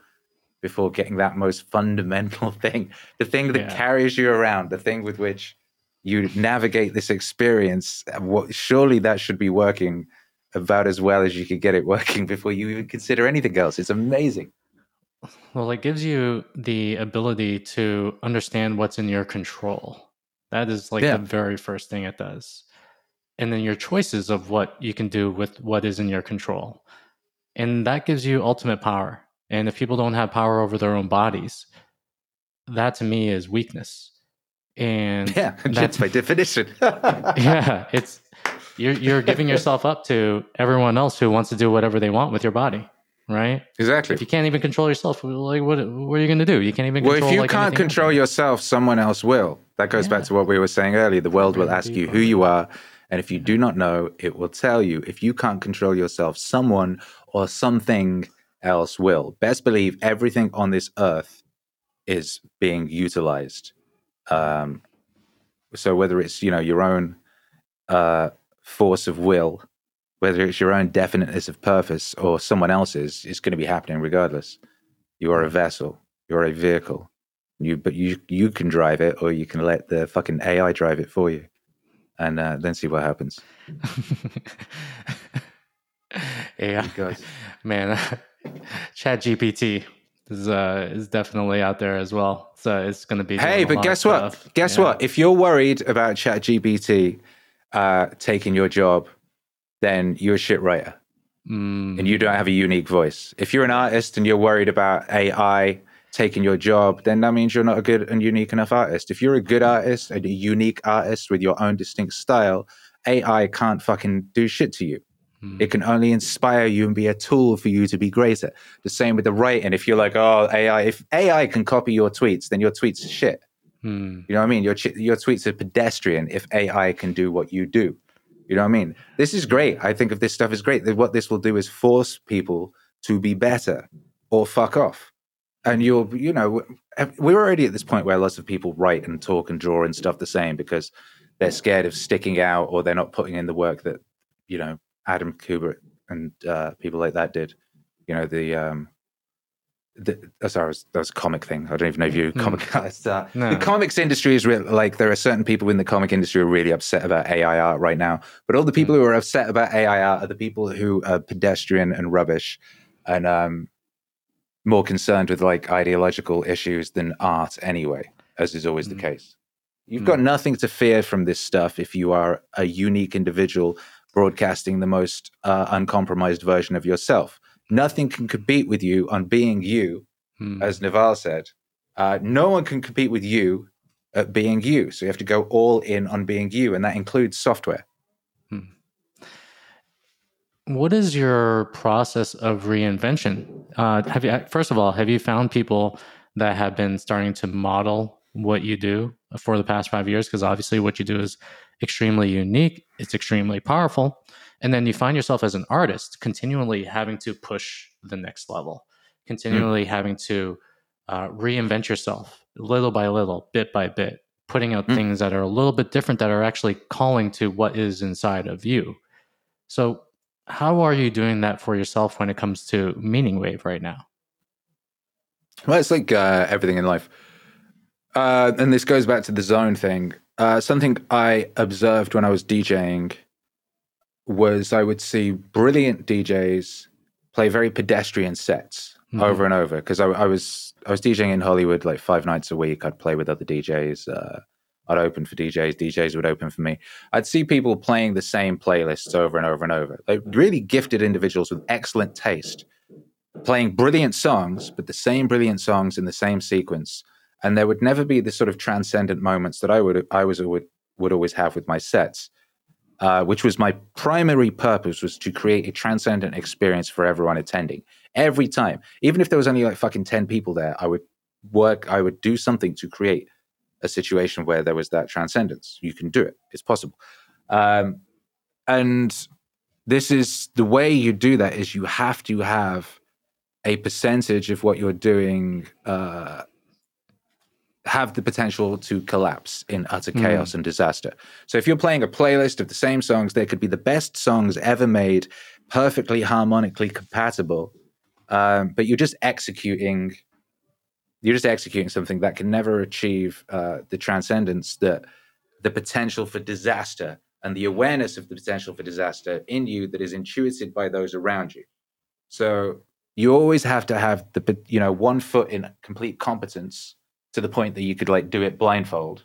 before getting that most fundamental *laughs* thing, the thing that Yeah. carries you around, the thing with which you navigate this experience. What surely that should be working about as well as you could get it *laughs* working before you even consider anything else. It's amazing. Well it gives you the ability to understand what's in your control. That is like Yeah. the very first thing it does. And then your choices of what you can do with what is in your control. And that gives you ultimate power. And if people don't have power over their own bodies that to me is weakness. And Yeah, *laughs* that's by definition. *laughs* yeah it's you're, you're giving yourself up to everyone else who wants to do whatever they want with your body right exactly. if you can't even control yourself like what, what are you going to do you can't even Well, control if you like, can't control yourself, someone else will. That goes back to what we were saying earlier. The world will ask you who you are. And if you do not know, it will tell you. If you can't control yourself, someone or something else will. Best believe everything on this earth is being utilized. Um, so whether it's you know your own uh, force of will, whether it's your own definiteness of purpose or someone else's, it's going to be happening regardless. You are a vessel. You're a vehicle. You, but you you can drive it, or you can let the fucking AI drive it for you, and uh, then see what happens. *laughs* yeah Because- man *laughs* chat gpt is uh is definitely out there as well so it's going to be Hey, but guess what? Guess Yeah. what? If you're worried about ChatGPT uh, taking your job, then you're a shit writer Mm, and you don't have a unique voice. If you're an artist and you're worried about AI taking your job, then that means you're not a good and unique enough artist. If you're a good artist, and a unique artist with your own distinct style, AI can't fucking do shit to you. Hmm. It can only inspire you and be a tool for you to be greater. The same with the writing. If you're like, oh, AI, if AI can copy your tweets, then your tweets are shit. Hmm. You know what I mean? Your your tweets are pedestrian if AI can do what you do. You know what I mean? This is great. I think if this stuff is great, what this will do is force people to be better or fuck off. And you'll, you know, we're already at this point where lots of people write and talk and draw and stuff the same because they're scared of sticking out or they're not putting in the work that, you know, Adam Kubert and uh, people like that did. You know, the um, the, oh, sorry, that was a comic thing. I don't even know if you mm. comic artists. Uh, no. The comics industry is real. Like there are certain people in the comic industry who are really upset about AI art right now. But all the people mm. who are upset about AI art are the people who are pedestrian and rubbish, and um, more concerned with like ideological issues than art anyway, as is always mm. the case. You've got nothing to fear from this stuff if you are a unique individual broadcasting the most uh, uncompromised version of yourself nothing can compete with you on being you, hmm. as Naval said. Uh, no one can compete with you at being you. So you have to go all in on being you, and that includes software. Hmm. What is your process of reinvention? Uh, have you first of all have you found people that have been starting to model what you do for the past five years? Because obviously, what you do is extremely unique. It's extremely powerful. And then you find yourself as an artist continually having to push the next level, continually mm. having to uh, reinvent yourself little by little, bit by bit, putting out mm. things that are a little bit different that are actually calling to what is inside of you. So, how are you doing that for yourself when it comes to Meaning Wave right now? Well, it's like uh, everything in life. Uh, and this goes back to the zone thing. Uh, something I observed when I was DJing was I would see brilliant DJs play very pedestrian sets mm-hmm. over and over because I, I, was I was DJing in Hollywood like five nights a week. I'd play with other DJs. Uh, I'd open for DJs. DJs would open for me. I'd see people playing the same playlists over and over and over. Like really gifted individuals with excellent taste, playing brilliant songs, but the same brilliant songs in the same sequence. And there would never be the sort of transcendent moments that I would I was would would always have with my sets. Uh, which was my primary purpose was to create a transcendent experience for everyone attending. Every time even if there was only like fucking 10 people there i would work i would do something to create a situation where there was that transcendence. You can do it. It's possible. Um, and this is the way you do that is you have to have a percentage of what you're doing uh, have the potential to collapse in utter hmm. chaos mm. and disaster. So if you're playing a playlist of the same songs, they could be the best songs ever made, perfectly harmonically compatible, um, but you're just executing. You're just executing something that can never achieve uh, the transcendence that the potential for disaster and the awareness of the potential for disaster in you that is intuited by those around you. So you always have to have the you know one foot in complete competence to the point that you could like do it blindfold,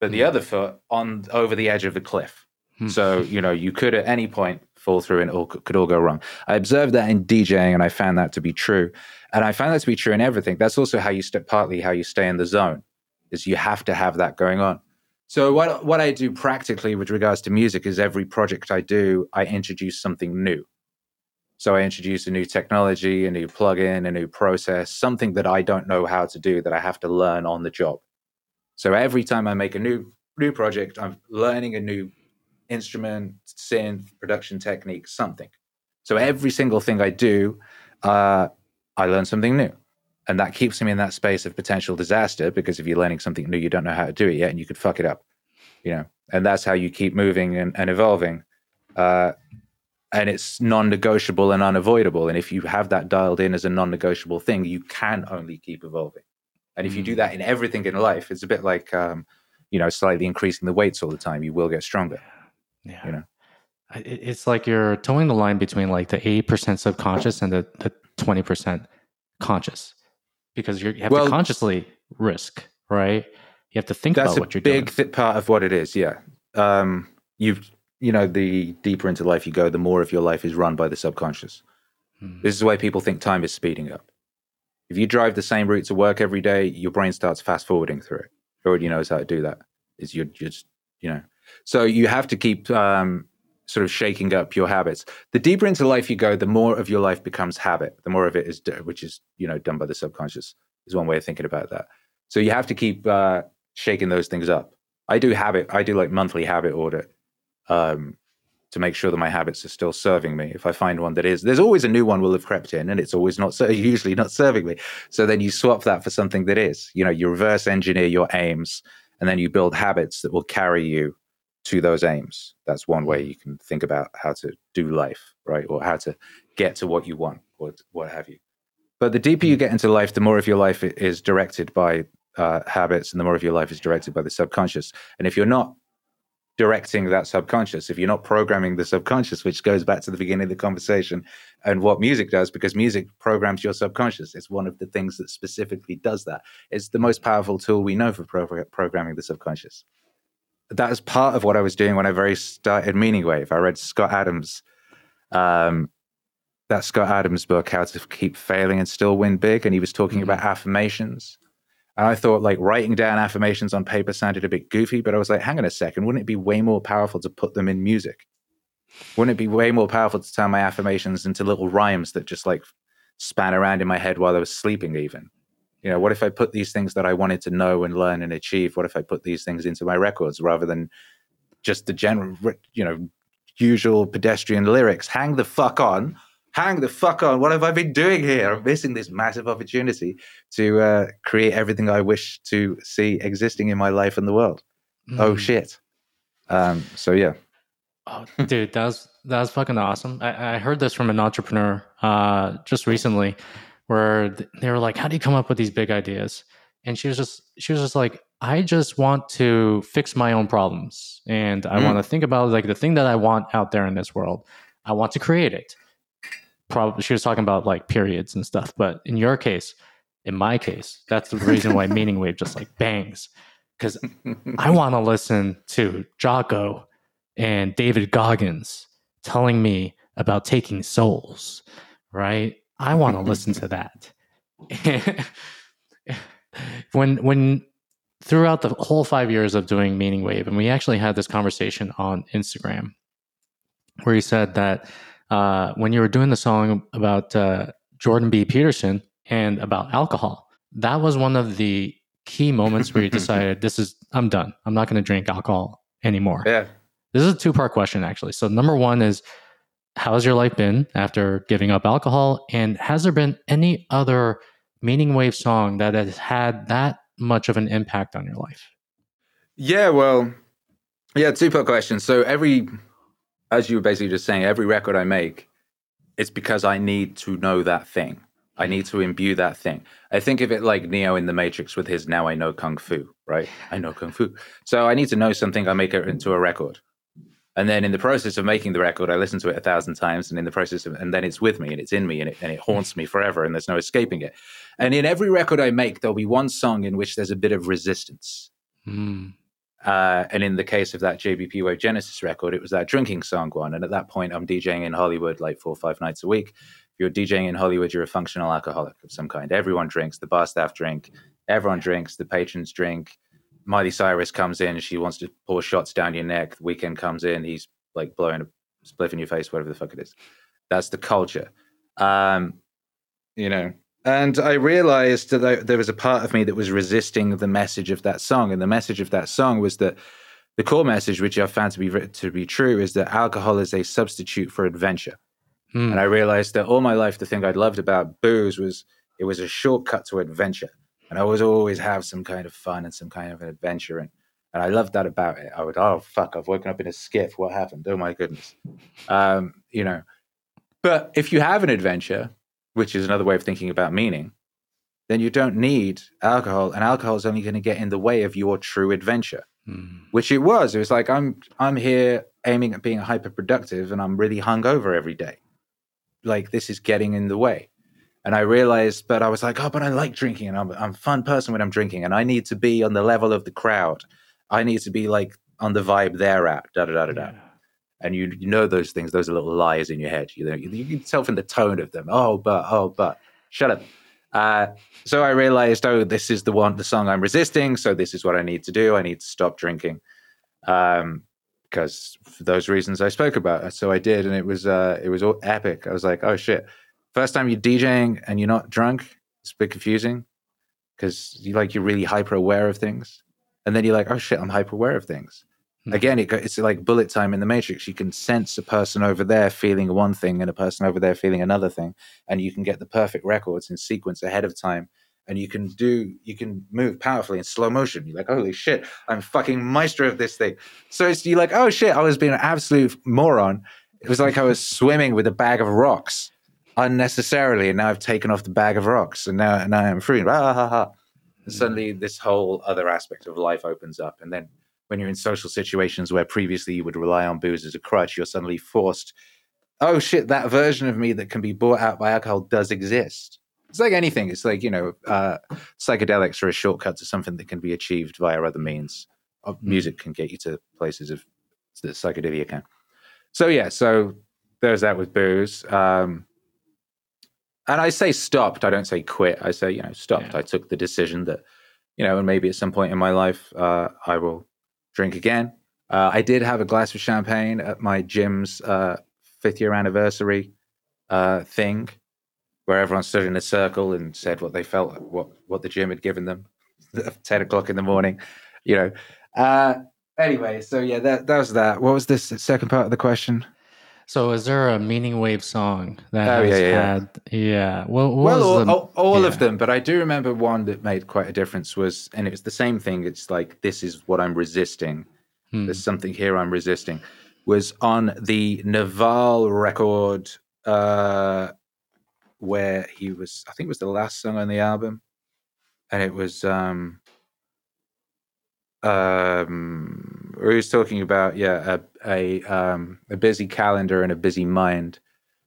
but the hmm. other foot on over the edge of the cliff. Hmm. so you know you could at any point fall through and it all could all go wrong. I observed that in DJing, and I found that to be true. And I found that to be true in everything. That's also how you stay, partly how you stay in the zone, is you have to have that going on. So what what I do practically with regards to music is every project I do, I introduce something new. So I introduce a new technology, a new plugin, a new process, something that I don't know how to do that I have to learn on the job. So every time I make a new new project, I'm learning a new instrument, synth, production technique, something. So every single thing I do, uh, I learn something new. And that keeps me in that space of potential disaster because if you're learning something new, you don't know how to do it yet and you could fuck it up, you know. And that's how you keep moving and, and evolving. Uh, and it's non-negotiable and unavoidable. And if you have that dialed in as a non-negotiable thing you can only keep evolving. And if you do mm. that in everything in life it's a bit like um, you know slightly increasing the weights all the time. You will get stronger yeah. you know? It's like you're towing the line between like the 80% subconscious and the, the 20% conscious. Because you have well, to consciously risk right? You have to think about what you're doing. that's a big part of what it is yeah. Um, you've you know, the deeper into life you go, the more of your life is run by the subconscious. Hmm. This is why people think time is speeding up. If you drive the same route to work every day, your brain starts fast forwarding through it. It already knows how to do that. Is you're just you know. So you have to keep um, sort of shaking up your habits. The deeper into life you go, the more of your life becomes habit. The more of it is, which is you know done by the subconscious, is one way of thinking about that. So you have to keep uh, shaking those things up. I do habit. I do like monthly habit audit um, to make sure that my habits are still serving me. If I find one that is, there's always a new one will have crept in, and it's always not so *laughs* usually not serving me. So then you swap that for something that is. You know, you reverse engineer your aims, and then you build habits that will carry you to those aims. That's one way you can think about how to do life, right? Or how to get to what you want, or what have you. But the deeper you get into life, the more of your life is directed by uh, habits, and the more of your life is directed by the subconscious. And if you're not directing that subconscious, if you're not programming the subconscious, which goes back to the beginning of the conversation and what music does, because music programs your subconscious. It's one of the things that specifically does that. It's the most powerful tool we know for pro- programming the subconscious that was part of what I was doing when I very started Meaning Wave. I read Scott Adams, um, that Scott Adams book, How to Keep Failing and Still Win Big, and he was talking mm-hmm. about affirmations. And I thought like writing down affirmations on paper sounded a bit goofy, but I was like, hang on a second, wouldn't it be way more powerful to put them in music? Wouldn't it be way more powerful to turn my affirmations into little rhymes that just like span around in my head while I was sleeping, even? you know what if i put these things that i wanted to know and learn and achieve what if i put these things into my records rather than just the general you know usual pedestrian lyrics hang the fuck on hang the fuck on what have i been doing here i'm missing this massive opportunity to uh, create everything i wish to see existing in my life and the world mm. oh shit um, so yeah oh, dude that was that was fucking awesome I, I heard this from an entrepreneur uh, just recently where they were like, "How do you come up with these big ideas?" And she was just she was just like, "I just want to fix my own problems, and I mm. want to think about like the thing that I want out there in this world. I want to create it." Probably she was talking about like periods and stuff, but in your case, in my case, that's the reason why *laughs* Meaning Wave just like bangs because I *laughs* want to listen to Jocko and David Goggins telling me about taking souls, right? I want to listen to that. *laughs* when when throughout the whole five years of doing Meaning Wave, and we actually had this conversation on Instagram, where he said that uh, when you were doing the song about uh, Jordan B. Peterson and about alcohol, that was one of the key moments where you *laughs* decided, "This is I'm done. I'm not going to drink alcohol anymore." Yeah. This is a two part question actually. So number one is how's your life been after giving up alcohol? And has there been any other Meaning Wave song that has had that much of an impact on your life? Yeah, well, yeah, two part question. So every, as you were basically just saying, every record I make, it's because I need to know that thing. I need to imbue that thing. I think of it like Neo in the Matrix with his now I know Kung Fu, right? I know Kung Fu. So I need to know something, I make it into a record. And then in the process of making the record, I listen to it a thousand times, and in the process of, and then it's with me and it's in me and it, and it haunts me forever, and there's no escaping it. And in every record I make, there'll be one song in which there's a bit of resistance. Mm. Uh, and in the case of that JBP Wave Genesis record, it was that drinking song one. And at that point, I'm DJing in Hollywood like four or five nights a week. If you're DJing in Hollywood, you're a functional alcoholic of some kind. Everyone drinks. The bar staff drink. Everyone drinks. The patrons drink. Miley Cyrus comes in, she wants to pour shots down your neck. The Weeknd comes in, he's like blowing a spliff in your face, whatever the fuck it is. That's the culture. Um, you know, and I realized that I, there was a part of me that was resisting the message of that song, and the message of that song was that the core message, which I found to be to be true, is that alcohol is a substitute for adventure. Hmm. And I realized that all my life, the thing I'd loved about booze was it was a shortcut to adventure and I was always have some kind of fun and some kind of an adventure. And, and I loved that about it. I would, oh, fuck, I've woken up in a skiff. What happened? Oh, my goodness. Um, you know, but if you have an adventure, which is another way of thinking about meaning, then you don't need alcohol, and alcohol is only going to get in the way of your true adventure. Mm. Which it was. It was like I'm I'm here aiming at being hyper productive, and I'm really hungover every day. Like this is getting in the way. And I realized, but I was like, oh, but I like drinking and I'm, I'm a fun person when I'm drinking and I need to be on the level of the crowd. I need to be like on the vibe they're at, da da da da da. Yeah. And you, you know those things, those are little lies in your head. You know, you, you can tell from the tone of them. Oh, but, oh, but, shut up. Uh, so I realized, oh, this is the one, the song I'm resisting. So this is what I need to do. I need to stop drinking. Um, because for those reasons I spoke about. So I did, and it was uh, it was all epic. I was like, oh shit! First time you're DJing and you're not drunk, it's a bit confusing because you like you're really hyper aware of things, and then you're like, oh shit, I'm hyper aware of things. Hmm. Again, it, it's like bullet time in the Matrix. You can sense a person over there feeling one thing and a person over there feeling another thing, and you can get the perfect records in sequence ahead of time and you can do you can move powerfully in slow motion. You're like, holy shit, I'm fucking maestro of this thing. So it's you're like, oh shit, I was being an absolute moron. It was like I was swimming with a bag of rocks unnecessarily, and now I've taken off the bag of rocks, and now now I'm free. Ah, ha, ha. And suddenly, this whole other aspect of life opens up, and then when you're in social situations where previously you would rely on booze as a crutch, you're suddenly forced. Oh shit, that version of me that can be bought out by alcohol does exist it's like anything. It's like you know, uh, psychedelics are a shortcut to something that can be achieved via other means. Of hmm. music can get you to places of the psychedelia can. So yeah, so there's that with booze. Um, and I say stopped. I don't say quit. I say you know stopped. Yeah. I took the decision that you know, and maybe at some point in my life uh, I will drink again. Uh, I did have a glass of champagne at my gym's uh, fifth year anniversary uh, thing where everyone stood in a circle and said what they felt, what what the gym had given them, *laughs* ten o'clock in the morning, you know. Uh, anyway, so yeah, that that was that. What was this second part of the question? So, is there a meaning wave song that oh, has yeah, yeah. had? Yeah. Well, well, all, the, all, all yeah. of them, but I do remember one that made quite a difference. Was and it was the same thing. It's like this is what I'm resisting. Hmm. There's something here I'm resisting. Was on the Naval record. Uh, where he was I think it was the last song on the album. And it was um um he was talking about yeah a a um a busy calendar and a busy mind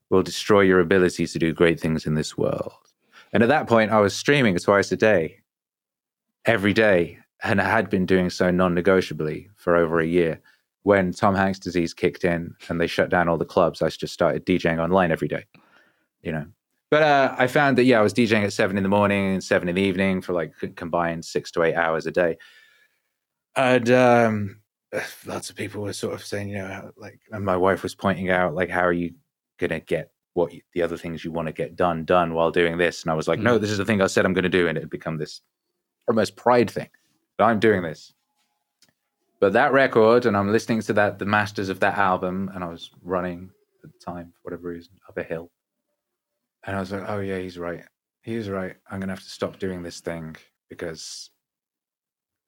will destroy your ability to do great things in this world. And at that point I was streaming twice a day every day and I had been doing so non-negotiably for over a year. When Tom Hanks disease kicked in and they shut down all the clubs, I just started DJing online every day. You know, but uh, I found that yeah, I was DJing at seven in the morning and seven in the evening for like combined six to eight hours a day, and um, *sighs* lots of people were sort of saying, you know, like, and my wife was pointing out, like, how are you gonna get what you, the other things you want to get done done while doing this? And I was like, mm. no, this is the thing I said I'm going to do, and it had become this almost pride thing that I'm doing this. But that record, and I'm listening to that, the masters of that album, and I was running at the time for whatever reason up a hill and I was like, oh yeah, he's right. He's right. I'm gonna have to stop doing this thing because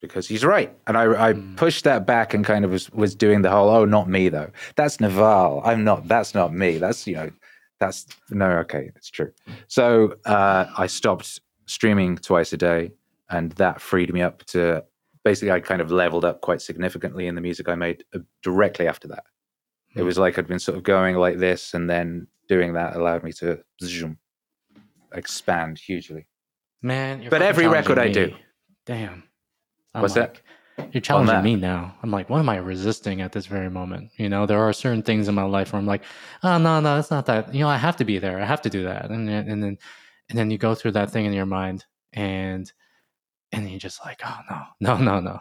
because he's right. And I, I mm. pushed that back and kind of was, was doing the whole, oh, not me though. That's Naval. I'm not. That's not me. That's you know, that's no. Okay, it's true. So uh, I stopped streaming twice a day, and that freed me up to basically I kind of leveled up quite significantly in the music I made uh, directly after that. Mm. It was like I'd been sort of going like this, and then doing that allowed me to zoom, expand hugely. Man, but every record me. I do. Damn. I'm What's like, that? You're challenging me now. I'm like, what am I resisting at this very moment? You know, there are certain things in my life where I'm like, oh no, no, it's not that. You know, I have to be there. I have to do that. And then, and then, and then you go through that thing in your mind, and and you're just like, oh no, no, no, no.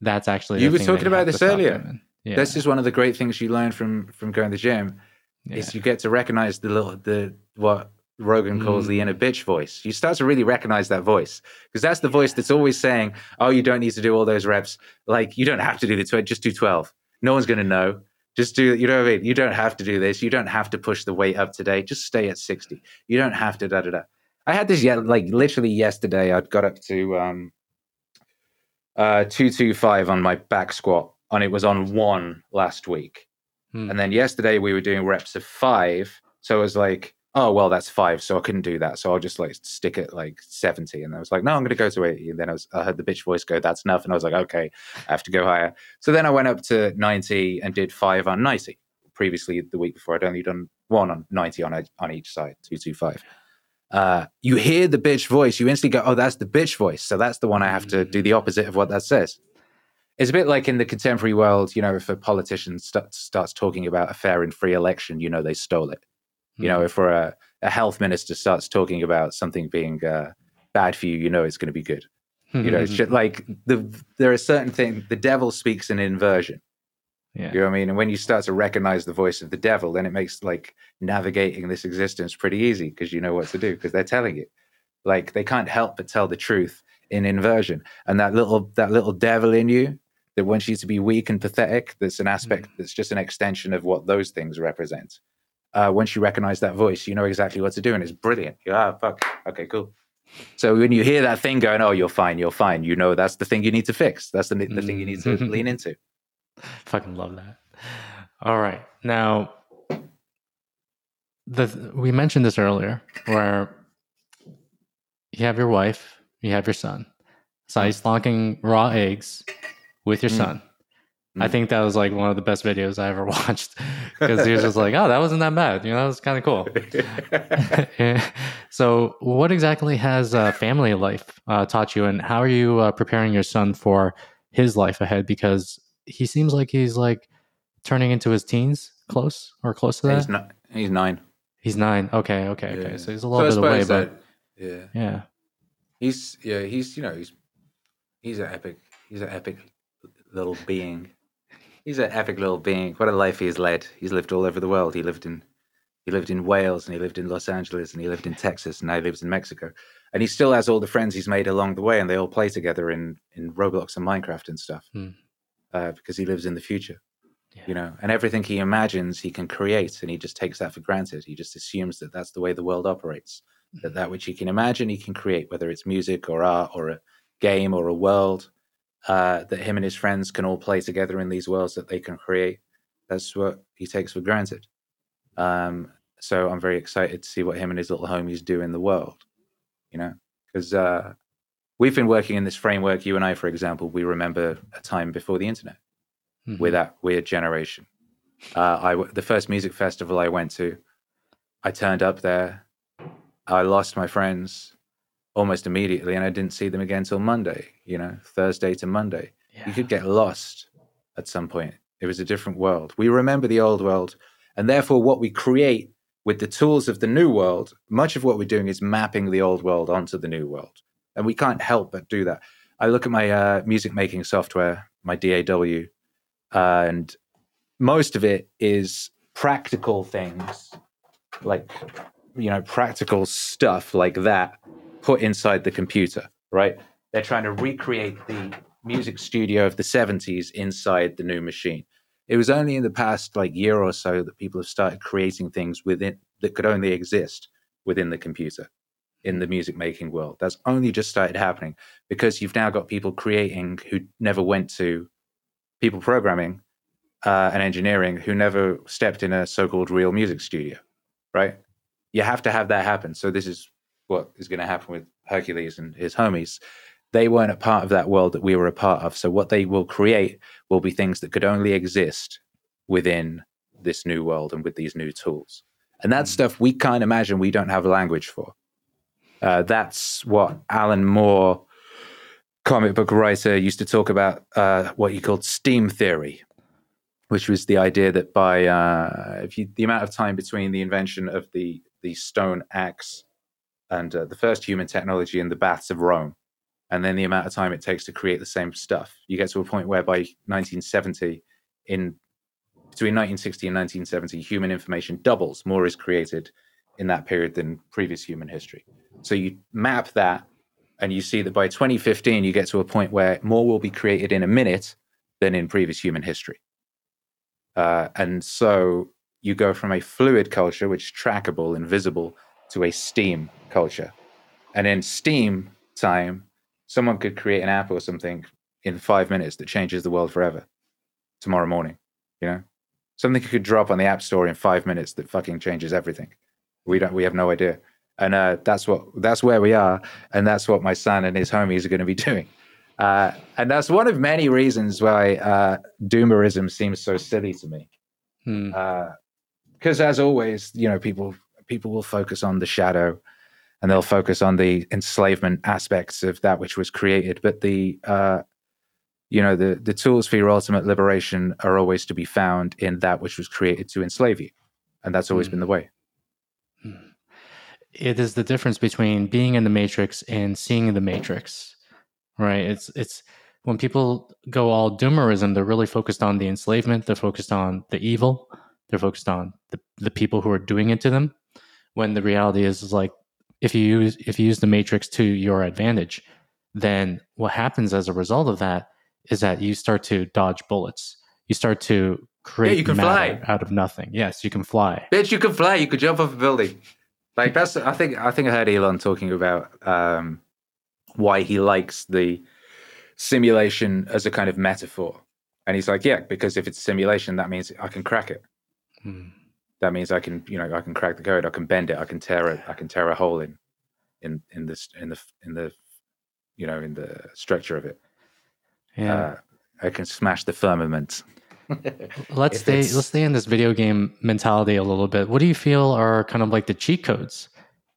That's actually you were talking about this earlier. Yeah. This is one of the great things you learn from from going to the gym yeah. is you get to recognize the little the what Rogan calls mm. the inner bitch voice. You start to really recognize that voice because that's the voice that's always saying, "Oh, you don't need to do all those reps. Like you don't have to do the tw- just do twelve. No one's going to know. Just do. You know what I mean? You don't have to do this. You don't have to push the weight up today. Just stay at sixty. You don't have to da da da." I had this yet like literally yesterday. I got up to um uh two two five on my back squat, and it was on one last week Hmm. And then yesterday we were doing reps of five. So it was like, oh, well, that's five. So I couldn't do that. So I'll just like stick at like 70. And I was like, no, I'm going to go to 80. And then I, was, I heard the bitch voice go, that's enough. And I was like, okay, I have to go higher. So then I went up to 90 and did five on 90. Previously, the week before, I'd only done one on 90 on, on each side, 225. Uh, you hear the bitch voice, you instantly go, oh, that's the bitch voice. So that's the one I have to do the opposite of what that says. It's a bit like in the contemporary world, you know, if a politician st- starts talking about a fair and free election, you know they stole it. You know, hmm. if we're a, a health minister starts talking about something being uh, bad for you, you know it's going to be good. Hmm, you know, hmm, it's just like the there are certain things. The devil speaks in inversion. yeah. You know what I mean? And when you start to recognize the voice of the devil, then it makes like navigating this existence pretty easy because you know what to do because they're telling you. Like they can't help but tell the truth in inversion. And that little that little devil in you that wants you to be weak and pathetic, that's an aspect that's just an extension of what those things represent. Uh, once you recognize that voice, you know exactly what to do, and it's brilliant. You're, ah, fuck. Okay, cool. So when you hear that thing going, "Oh, you're fine, you're fine," you know that's the thing you need to fix. That's the the thing you need to lean into. *laughs* Fucking love that. All right. Now, the we mentioned this earlier, where you have your wife, you have your son. So he's locking raw eggs with your Mm. son. I Mm. think that was like one of the best videos I ever *laughs* watched because he was just like, "Oh, that wasn't that bad." You know, that was kind of cool. *laughs* so, what exactly has uh, family life uh, taught you, and how are you uh, preparing your son for his life ahead? Because he seems like he's like turning into his teens, close or close to that. he's He's, not. He's nine. nine. Okay, okay, okay. Yeah. So he's a little I bit away, suppose but yeah, yeah, he's yeah he's you know he's he's an epic he's an epic little being. He's an epic little being. What a life he's led. He's lived all over the world. He lived in he lived in Wales and he lived in Los Angeles and he lived in Texas and now he lives in Mexico. And he still has all the friends he's made along the way and they all play together in in Roblox and Minecraft and stuff. Hmm. Uh, because he lives in the future. Yeah. You know, and everything he imagines he can create and he just takes that for granted. He just assumes that that's the way the world operates. That that which he can imagine he can create whether it's music or art or a game or a world uh, that him and his friends can all play together in these worlds that they can create. That's what he takes for granted. Um, so I'm very excited to see what him and his little homies do in the world. You know, because uh, we've been working in this framework. You and I, for example, we remember a time before the internet Mhm. with that weird generation. Uh, I the first music festival I went to, I turned up there. I lost my friends almost immediately, and I didn't see them again till Monday. You know, Thursday to Monday. yeah. You could get lost at some point. It was a different world. We remember the old world, and therefore, what we create with the tools of the new world, much of what we're doing is mapping the old world onto the new world, and we can't help but do that. I look at my uh, music making software, my DAW, uh, and most of it is practical things, like you know, practical stuff like that put inside the computer. Right? They're trying to recreate the music studio of the 70s inside the new machine. It was only in the past like year or so that people have started creating things within that could only exist within the computer in the music making world. That's only just started happening because you've now got people creating who never went to people programming uh, and engineering who never stepped in a so-called real music studio, right? You have to have that happen. So this is what is going to happen with Hercules and his homies. They weren't a part of that world that we were a part of. So what they will create will be things that could only exist within this new world and with these new tools. And that Mm. stuff we can't imagine. We don't have a language for. Uh, that's what Alan Moore, comic book writer, used to talk about. Uh, what he called steam theory, which was the idea that by uh, if you, the amount of time between the invention of the the stone axe and uh, the first human technology in the baths of Rome, and then the amount of time it takes to create the same stuff, you get to a point where by 1970, in between 1960 and 1970, human information doubles. More is created in that period than previous human history. So you map that, and you see that by 2015, you get to a point where more will be created in a minute than in previous human history. Uh, and so you go from a fluid culture, which is trackable and visible, to a steam culture. And in steam time, someone could create an app or something in five minutes that changes the world forever tomorrow morning. You know, something you could drop on the app store in five minutes that fucking changes everything. We don't. We have no idea. And uh, that's what that's where we are, and that's what my son and his homies are going to be *laughs* doing. Uh, and that's one of many reasons why uh, doomerism seems so silly to me Hmm. because as always you know people people will focus on the shadow and they'll focus on the enslavement aspects of that which was created. But the uh you know the the tools for your ultimate liberation are always to be found in that which was created to enslave you and that's always Mm. been the way. It is the difference between being in the matrix and seeing the matrix right? It's it's when people go all doomerism they're really focused on the enslavement they're focused on the evil they're focused on the, the people who are doing it to them when the reality is, is like if you use if you use the matrix to your advantage then what happens as a result of that is that you start to dodge bullets you start to create you can fly. out of nothing yes you can fly Bitch, you can fly. You could jump off a building. Like that's. I think. I think I heard Elon talking about um, why he likes the simulation as a kind of metaphor, and he's like, yeah, because if it's simulation, that means I can crack it. Hmm. That means I can, you know, I can crack the code. I can bend it. I can tear it. I can tear a hole in, in, in this, in the, in the, you know, in the structure of it. yeah Uh, I can smash the firmament. *laughs* let's stay it's- let's stay in this video game mentality a little bit what do you feel are kind of like the cheat codes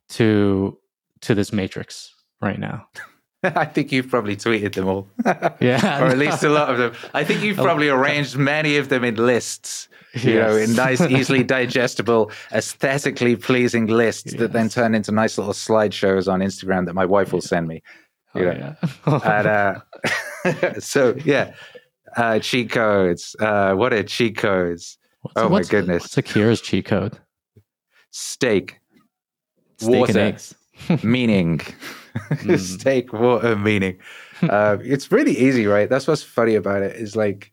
to to this matrix right now *laughs* *laughs* I think you've probably tweeted them all. *laughs* Yeah. *laughs* or at least a lot of them. I think you've probably arranged many of them in lists, you know, in nice, easily digestible, aesthetically pleasing lists that then turn into nice little slideshows on Instagram that my wife will send me. Oh, know. yeah. And, uh, so, yeah, uh, cheat codes. Uh, what are cheat codes? What's- oh my goodness. what's Akira's cheat code Steak, steak Water. and eggs meaning. Mm. Steak, water, meaning. Uh, *laughs* it's really easy, right? That's what's funny about it. Is like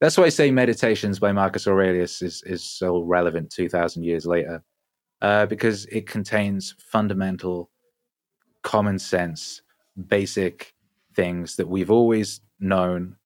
that's why I say Meditations by Marcus Aurelius is is so relevant two thousand years later, uh, because it contains fundamental, common sense, basic things that we've always known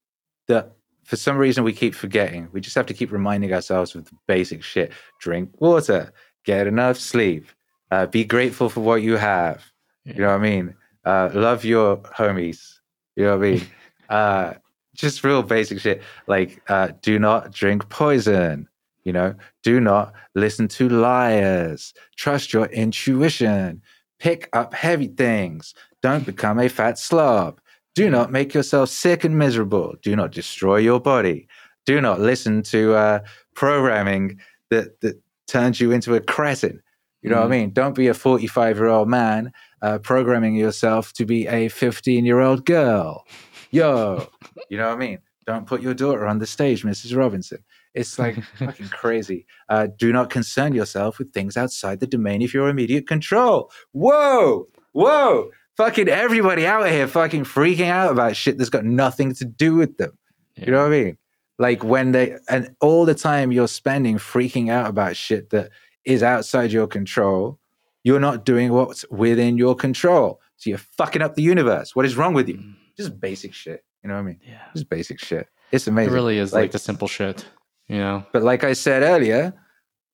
that for some reason we keep forgetting. We just have to keep reminding ourselves of the basic shit. Drink water, get enough sleep, uh, be grateful for what you have. You know what I mean? Uh, love your homies. You know what I mean? *laughs* uh, just real basic shit. Like, uh, do not drink poison. You know, do not listen to liars. Trust your intuition. Pick up heavy things. Don't become a fat slob. Do not make yourself sick and miserable. Do not destroy your body. Do not listen to uh, programming that that turns you into a cretin. You know what I mean? Don't be a 45 year old man uh, programming yourself to be a 15 year old girl. Yo, *laughs* you know what I mean? Don't put your daughter on the stage, Mrs. Robinson. It's like *laughs* fucking crazy. Uh, do not concern yourself with things outside the domain of your immediate control. Whoa, whoa. Fucking everybody out here fucking freaking out about shit that's got nothing to do with them. You know what I mean? Like when they, and all the time you're spending freaking out about shit that is outside your control, you're not doing what's within your control. So you're fucking up the universe. What is wrong with you? Mm. Just basic shit. You know what I mean? Yeah. Just basic shit. It's amazing. It really is like, Like- the simple shit. You know? But like I said earlier,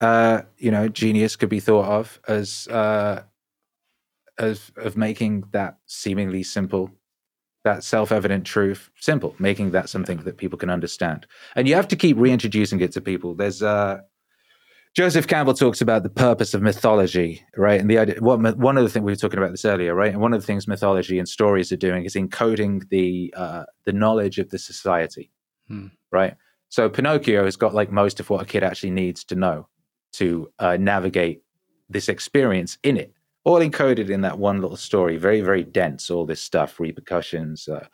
uh, you know, genius could be thought of as uh, as of making that seemingly simple, that self-evident truth simple, making that something that people can understand. And you have to keep reintroducing it to people. There's uh, Joseph Campbell talks about the purpose of mythology, right? And the idea, what, one of the things we were talking about this earlier, right? And one of the things mythology and stories are doing is encoding the uh, the knowledge of the society, Hmm. right? So Pinocchio has got like most of what a kid actually needs to know to uh, navigate this experience in it, all encoded in that one little story. Very, very dense. All this stuff, repercussions, uh,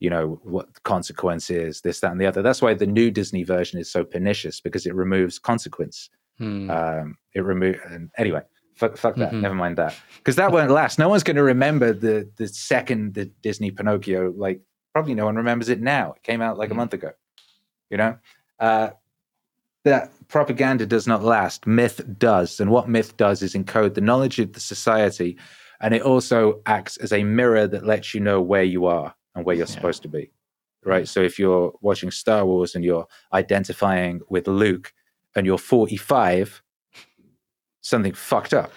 you know, what the consequences, this, that, and the other. That's why the new Disney version is so pernicious because it removes consequence. Hmm. Um, it removed. Anyway, fuck, fuck that. Mhm. Never mind that because that won't last. No one's going to remember the the second the Disney Pinocchio. Like probably no one remembers it now. It came out like a Mhm. month ago. You know, uh, that propaganda does not last. Myth does, and what myth does is encode the knowledge of the society, and it also acts as a mirror that lets you know where you are and where you're Yeah. supposed to be. Right. So if you're watching Star Wars and you're identifying with Luke and you're 45, something fucked up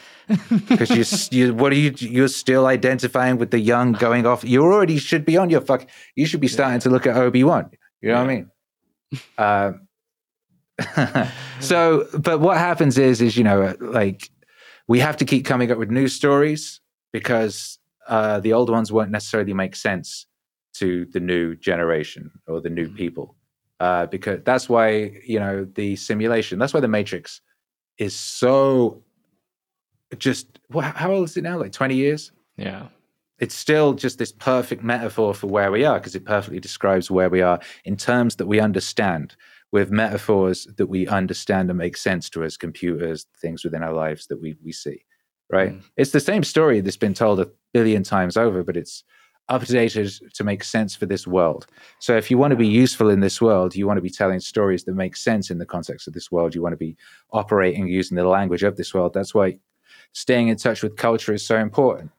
because you, you, what are you? You're still identifying with the young going off. You already should be on your fuck. You should be starting to look at Obi Wan. You know what I mean? Um, *laughs* so, but what happens is, is you know, like we have to keep coming up with new stories because uh, the old ones won't necessarily make sense to the new generation or the new Mhm. people. Uh, because that's why you know the simulation. That's why the Matrix is so just well, how old is it now? Like twenty years. Yeah. It's still just this perfect metaphor for where we are because it perfectly describes where we are in terms that we understand with metaphors that we understand and make sense to us, computers, things within our lives that we we see. Right? Mm. It's the same story that's been told a billion times over, but it's updated to date is to make sense for this world. So if you want to be useful in this world, you want to be telling stories that make sense in the context of this world. You want to be operating using the language of this world. That's why staying in touch with culture is so important.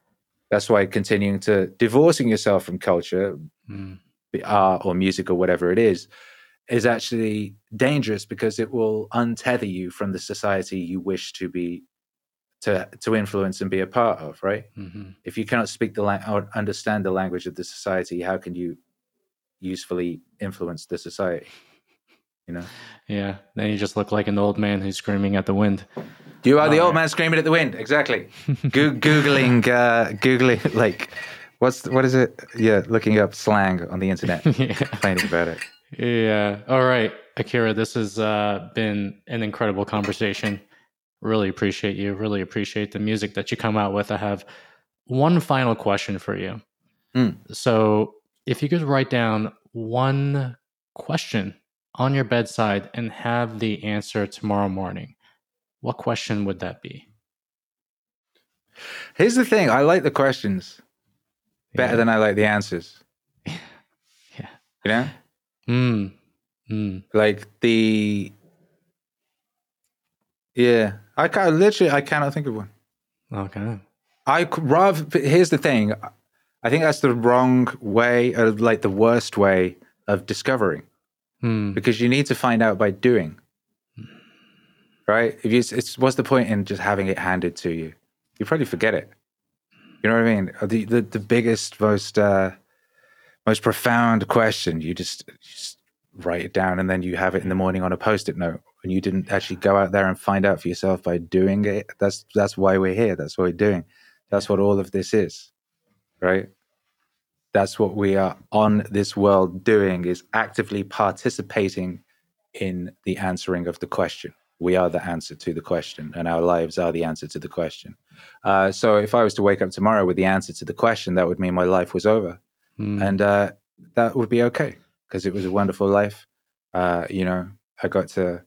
That's why continuing to divorcing yourself from culture, Mm. art or music or whatever it is, is actually dangerous because it will untether you from the society you wish to be to to influence and be a part of, right? hmm if you cannot speak the language or understand the language of the society, how can you usefully influence the society? You know, Yeah. Then you just look like an old man who's screaming at the wind. you are the Oh, old yeah. man screaming at the wind. Exactly. *laughs* Go- googling, uh, googling, like, what's what is it? Yeah, looking up slang on the internet, *laughs* yeah. complaining about it. *laughs* Yeah. All right, Akira, this has uh, been an incredible conversation. Really appreciate you. Really appreciate the music that you come out with. I have one final question for you. Hmm. So, if you could write down one question on your bedside and have the answer tomorrow morning, what question would that be? Here's the thing: I like the questions better Yeah. than I like the answers. *laughs* Yeah. You know, Mm. Mm. like the yeah. I can literally, I cannot think of one. Okay. I rather. Here's the thing. I think that's the wrong way, or like the worst way of discovering, Hmm. because you need to find out by doing. Right? If you, it's what's the point in just having it handed to you? You probably forget it. You know what I mean? Uh, The the, the biggest, most uh, most profound question. You just, you just write it down, and then you have it in the morning on a post-it note, and you didn't actually go out there and find out for yourself by doing it. That's that's why we're here. That's what we're doing. That's what all of this is, right? That's what we are on this world doing is actively participating in the answering of the question. We are the answer to the question, and our lives are the answer to the question. Uh, so, if I was to wake up tomorrow with the answer to the question, that would mean my life was over, Hmm. and uh, that would be okay because it was a wonderful life. Uh, you know, I got to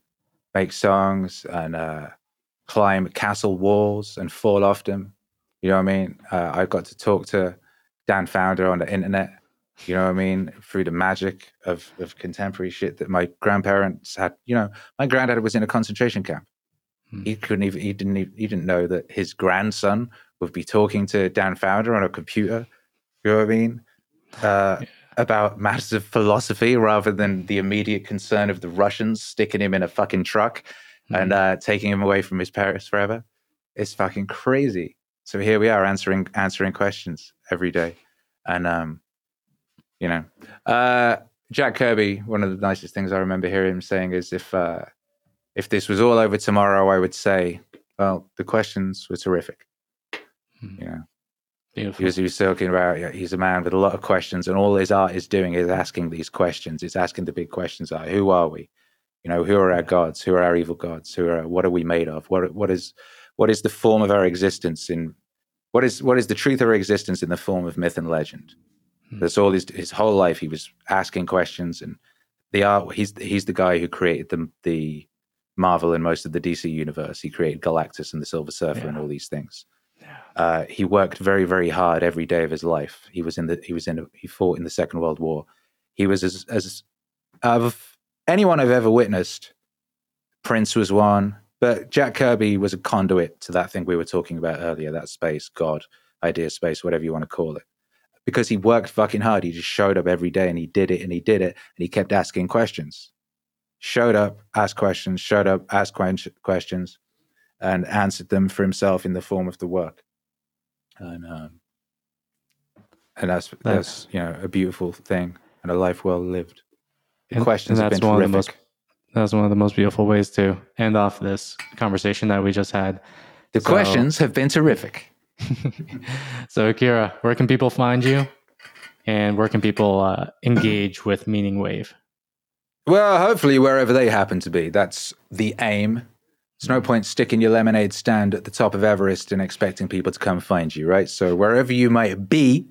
make songs and uh, climb castle walls and fall off them. You know what I mean? Uh, I got to talk to Dan Founder on the internet. You know what I mean? Through the magic of, of contemporary shit that my grandparents had. You know, my granddad was in a concentration camp. Hmm. He couldn't even. He didn't. Even, he didn't know that his grandson would be talking to Dan Founder on a computer. You know what I mean? Uh, About matters of philosophy rather than the immediate concern of the Russians sticking him in a fucking truck and uh, taking him away from his parents forever. It's fucking crazy. So here we are answering answering questions every day, and um, you know, uh, Jack Kirby. One of the nicest things I remember hearing him saying is, if uh, if this was all over tomorrow, I would say, well, the questions were terrific. Hmm. You know, Beautiful. he was, he was talking about yeah, he's a man with a lot of questions, and all his art is doing is asking these questions. It's asking the big questions: like, who are we? You know, who are our gods? Who are our evil gods? Who are what are we made of? What what is what is the form of our existence in what is what is the truth of our existence in the form of myth and legend? Hmm. That's all his his whole life. He was asking questions, and the art. He's he's the guy who created the the Marvel and most of the DC universe. He created Galactus and the Silver Surfer and all these things Yeah. Uh, he worked very very hard every day of his life. He was in the he was in he fought in the second world war. He was as as of anyone i've ever witnessed prince was one but jack kirby was a conduit to that thing we were talking about earlier that space god idea space whatever you want to call it. Because he worked fucking hard he just showed up every day and he did it and he did it and he kept asking questions. Showed up asked questions showed up asked questions and answered them for himself in the form of the work and um, and that's that's you know a beautiful thing and a life well lived. The And- questions and have been one terrific. of the most that's one of the most beautiful ways to end off this conversation that we just had. the so- questions have been terrific. *laughs* so Akira, where can people find you? And where can people uh, engage with Meaning Wave? Well, hopefully wherever they happen to be. That's the aim. There's no point sticking your lemonade stand at the top of Everest and expecting people to come find you, right? So wherever you might be,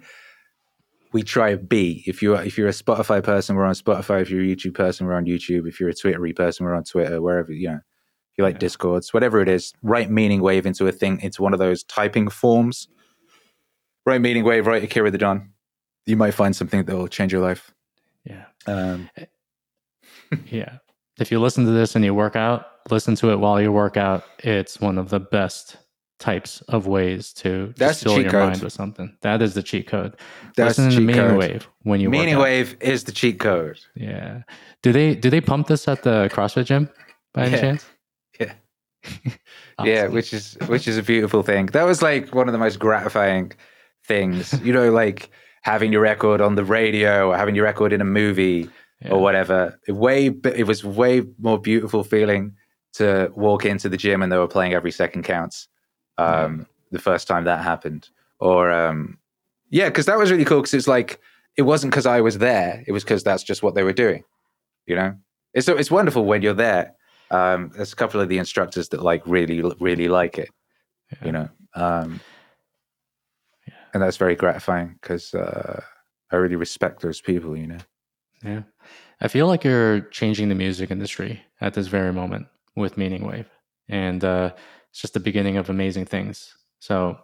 we try to be. If you're if you're a Spotify person, we're on Spotify. If you're a YouTube person, we're on YouTube. If you're a Twittery person, we're on Twitter. Wherever you know, if you like yeah. Discords, whatever it is, write Meaning Wave into a thing, into one of those typing forms. Write Meaning Wave, write Akira the Don. You might find something that will change your life. Yeah. Um, *laughs* yeah. If you listen to this and you work out, listen to it while you work out. It's one of the best types of ways to That's fill your code. mind with something. That is the cheat code. That's Listen the cheat Meaning. Wave when you Meaning Wave is the cheat code. Yeah. Do they do they pump this at the CrossFit gym by any yeah. chance? *laughs* Yeah. *laughs* yeah, which is which is a beautiful thing. That was like one of the most gratifying things. *laughs* you know, like having your record on the radio or having your record in a movie yeah. or whatever. It way it was way more beautiful feeling to walk into the gym and they were playing every second counts um, the first time that happened. Or um, yeah, because that was really cool. Because it's like it wasn't because I was there; it was because that's just what they were doing. You know, it's it's wonderful when you're there. Um, there's a couple of the instructors that like really really like it. Yeah. You know, um, yeah. and that's very gratifying because uh, I really respect those people. You know. Yeah, I feel like you're changing the music industry at this very moment with Meaning Wave, and uh, it's just the beginning of amazing things. So,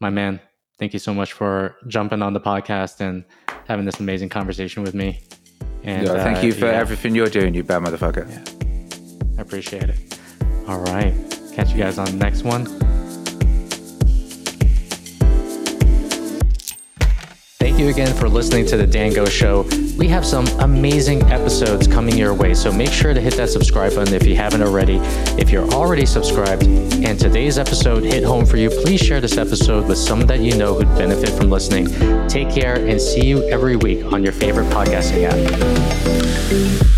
my man, thank you so much for jumping on the podcast and having this amazing conversation with me. And yeah, thank uh, you for yeah. everything you're doing, you bad motherfucker. Yeah. I appreciate it. All right. Catch you guys on the next one. Thank you again for listening to the Dan Go Show. We have some amazing episodes coming your way, so make sure to hit that subscribe button if you haven't already. If you're already subscribed and today's episode hit home for you, please share this episode with someone that you know who'd benefit from listening. Take care and see you every week on your favorite podcasting app.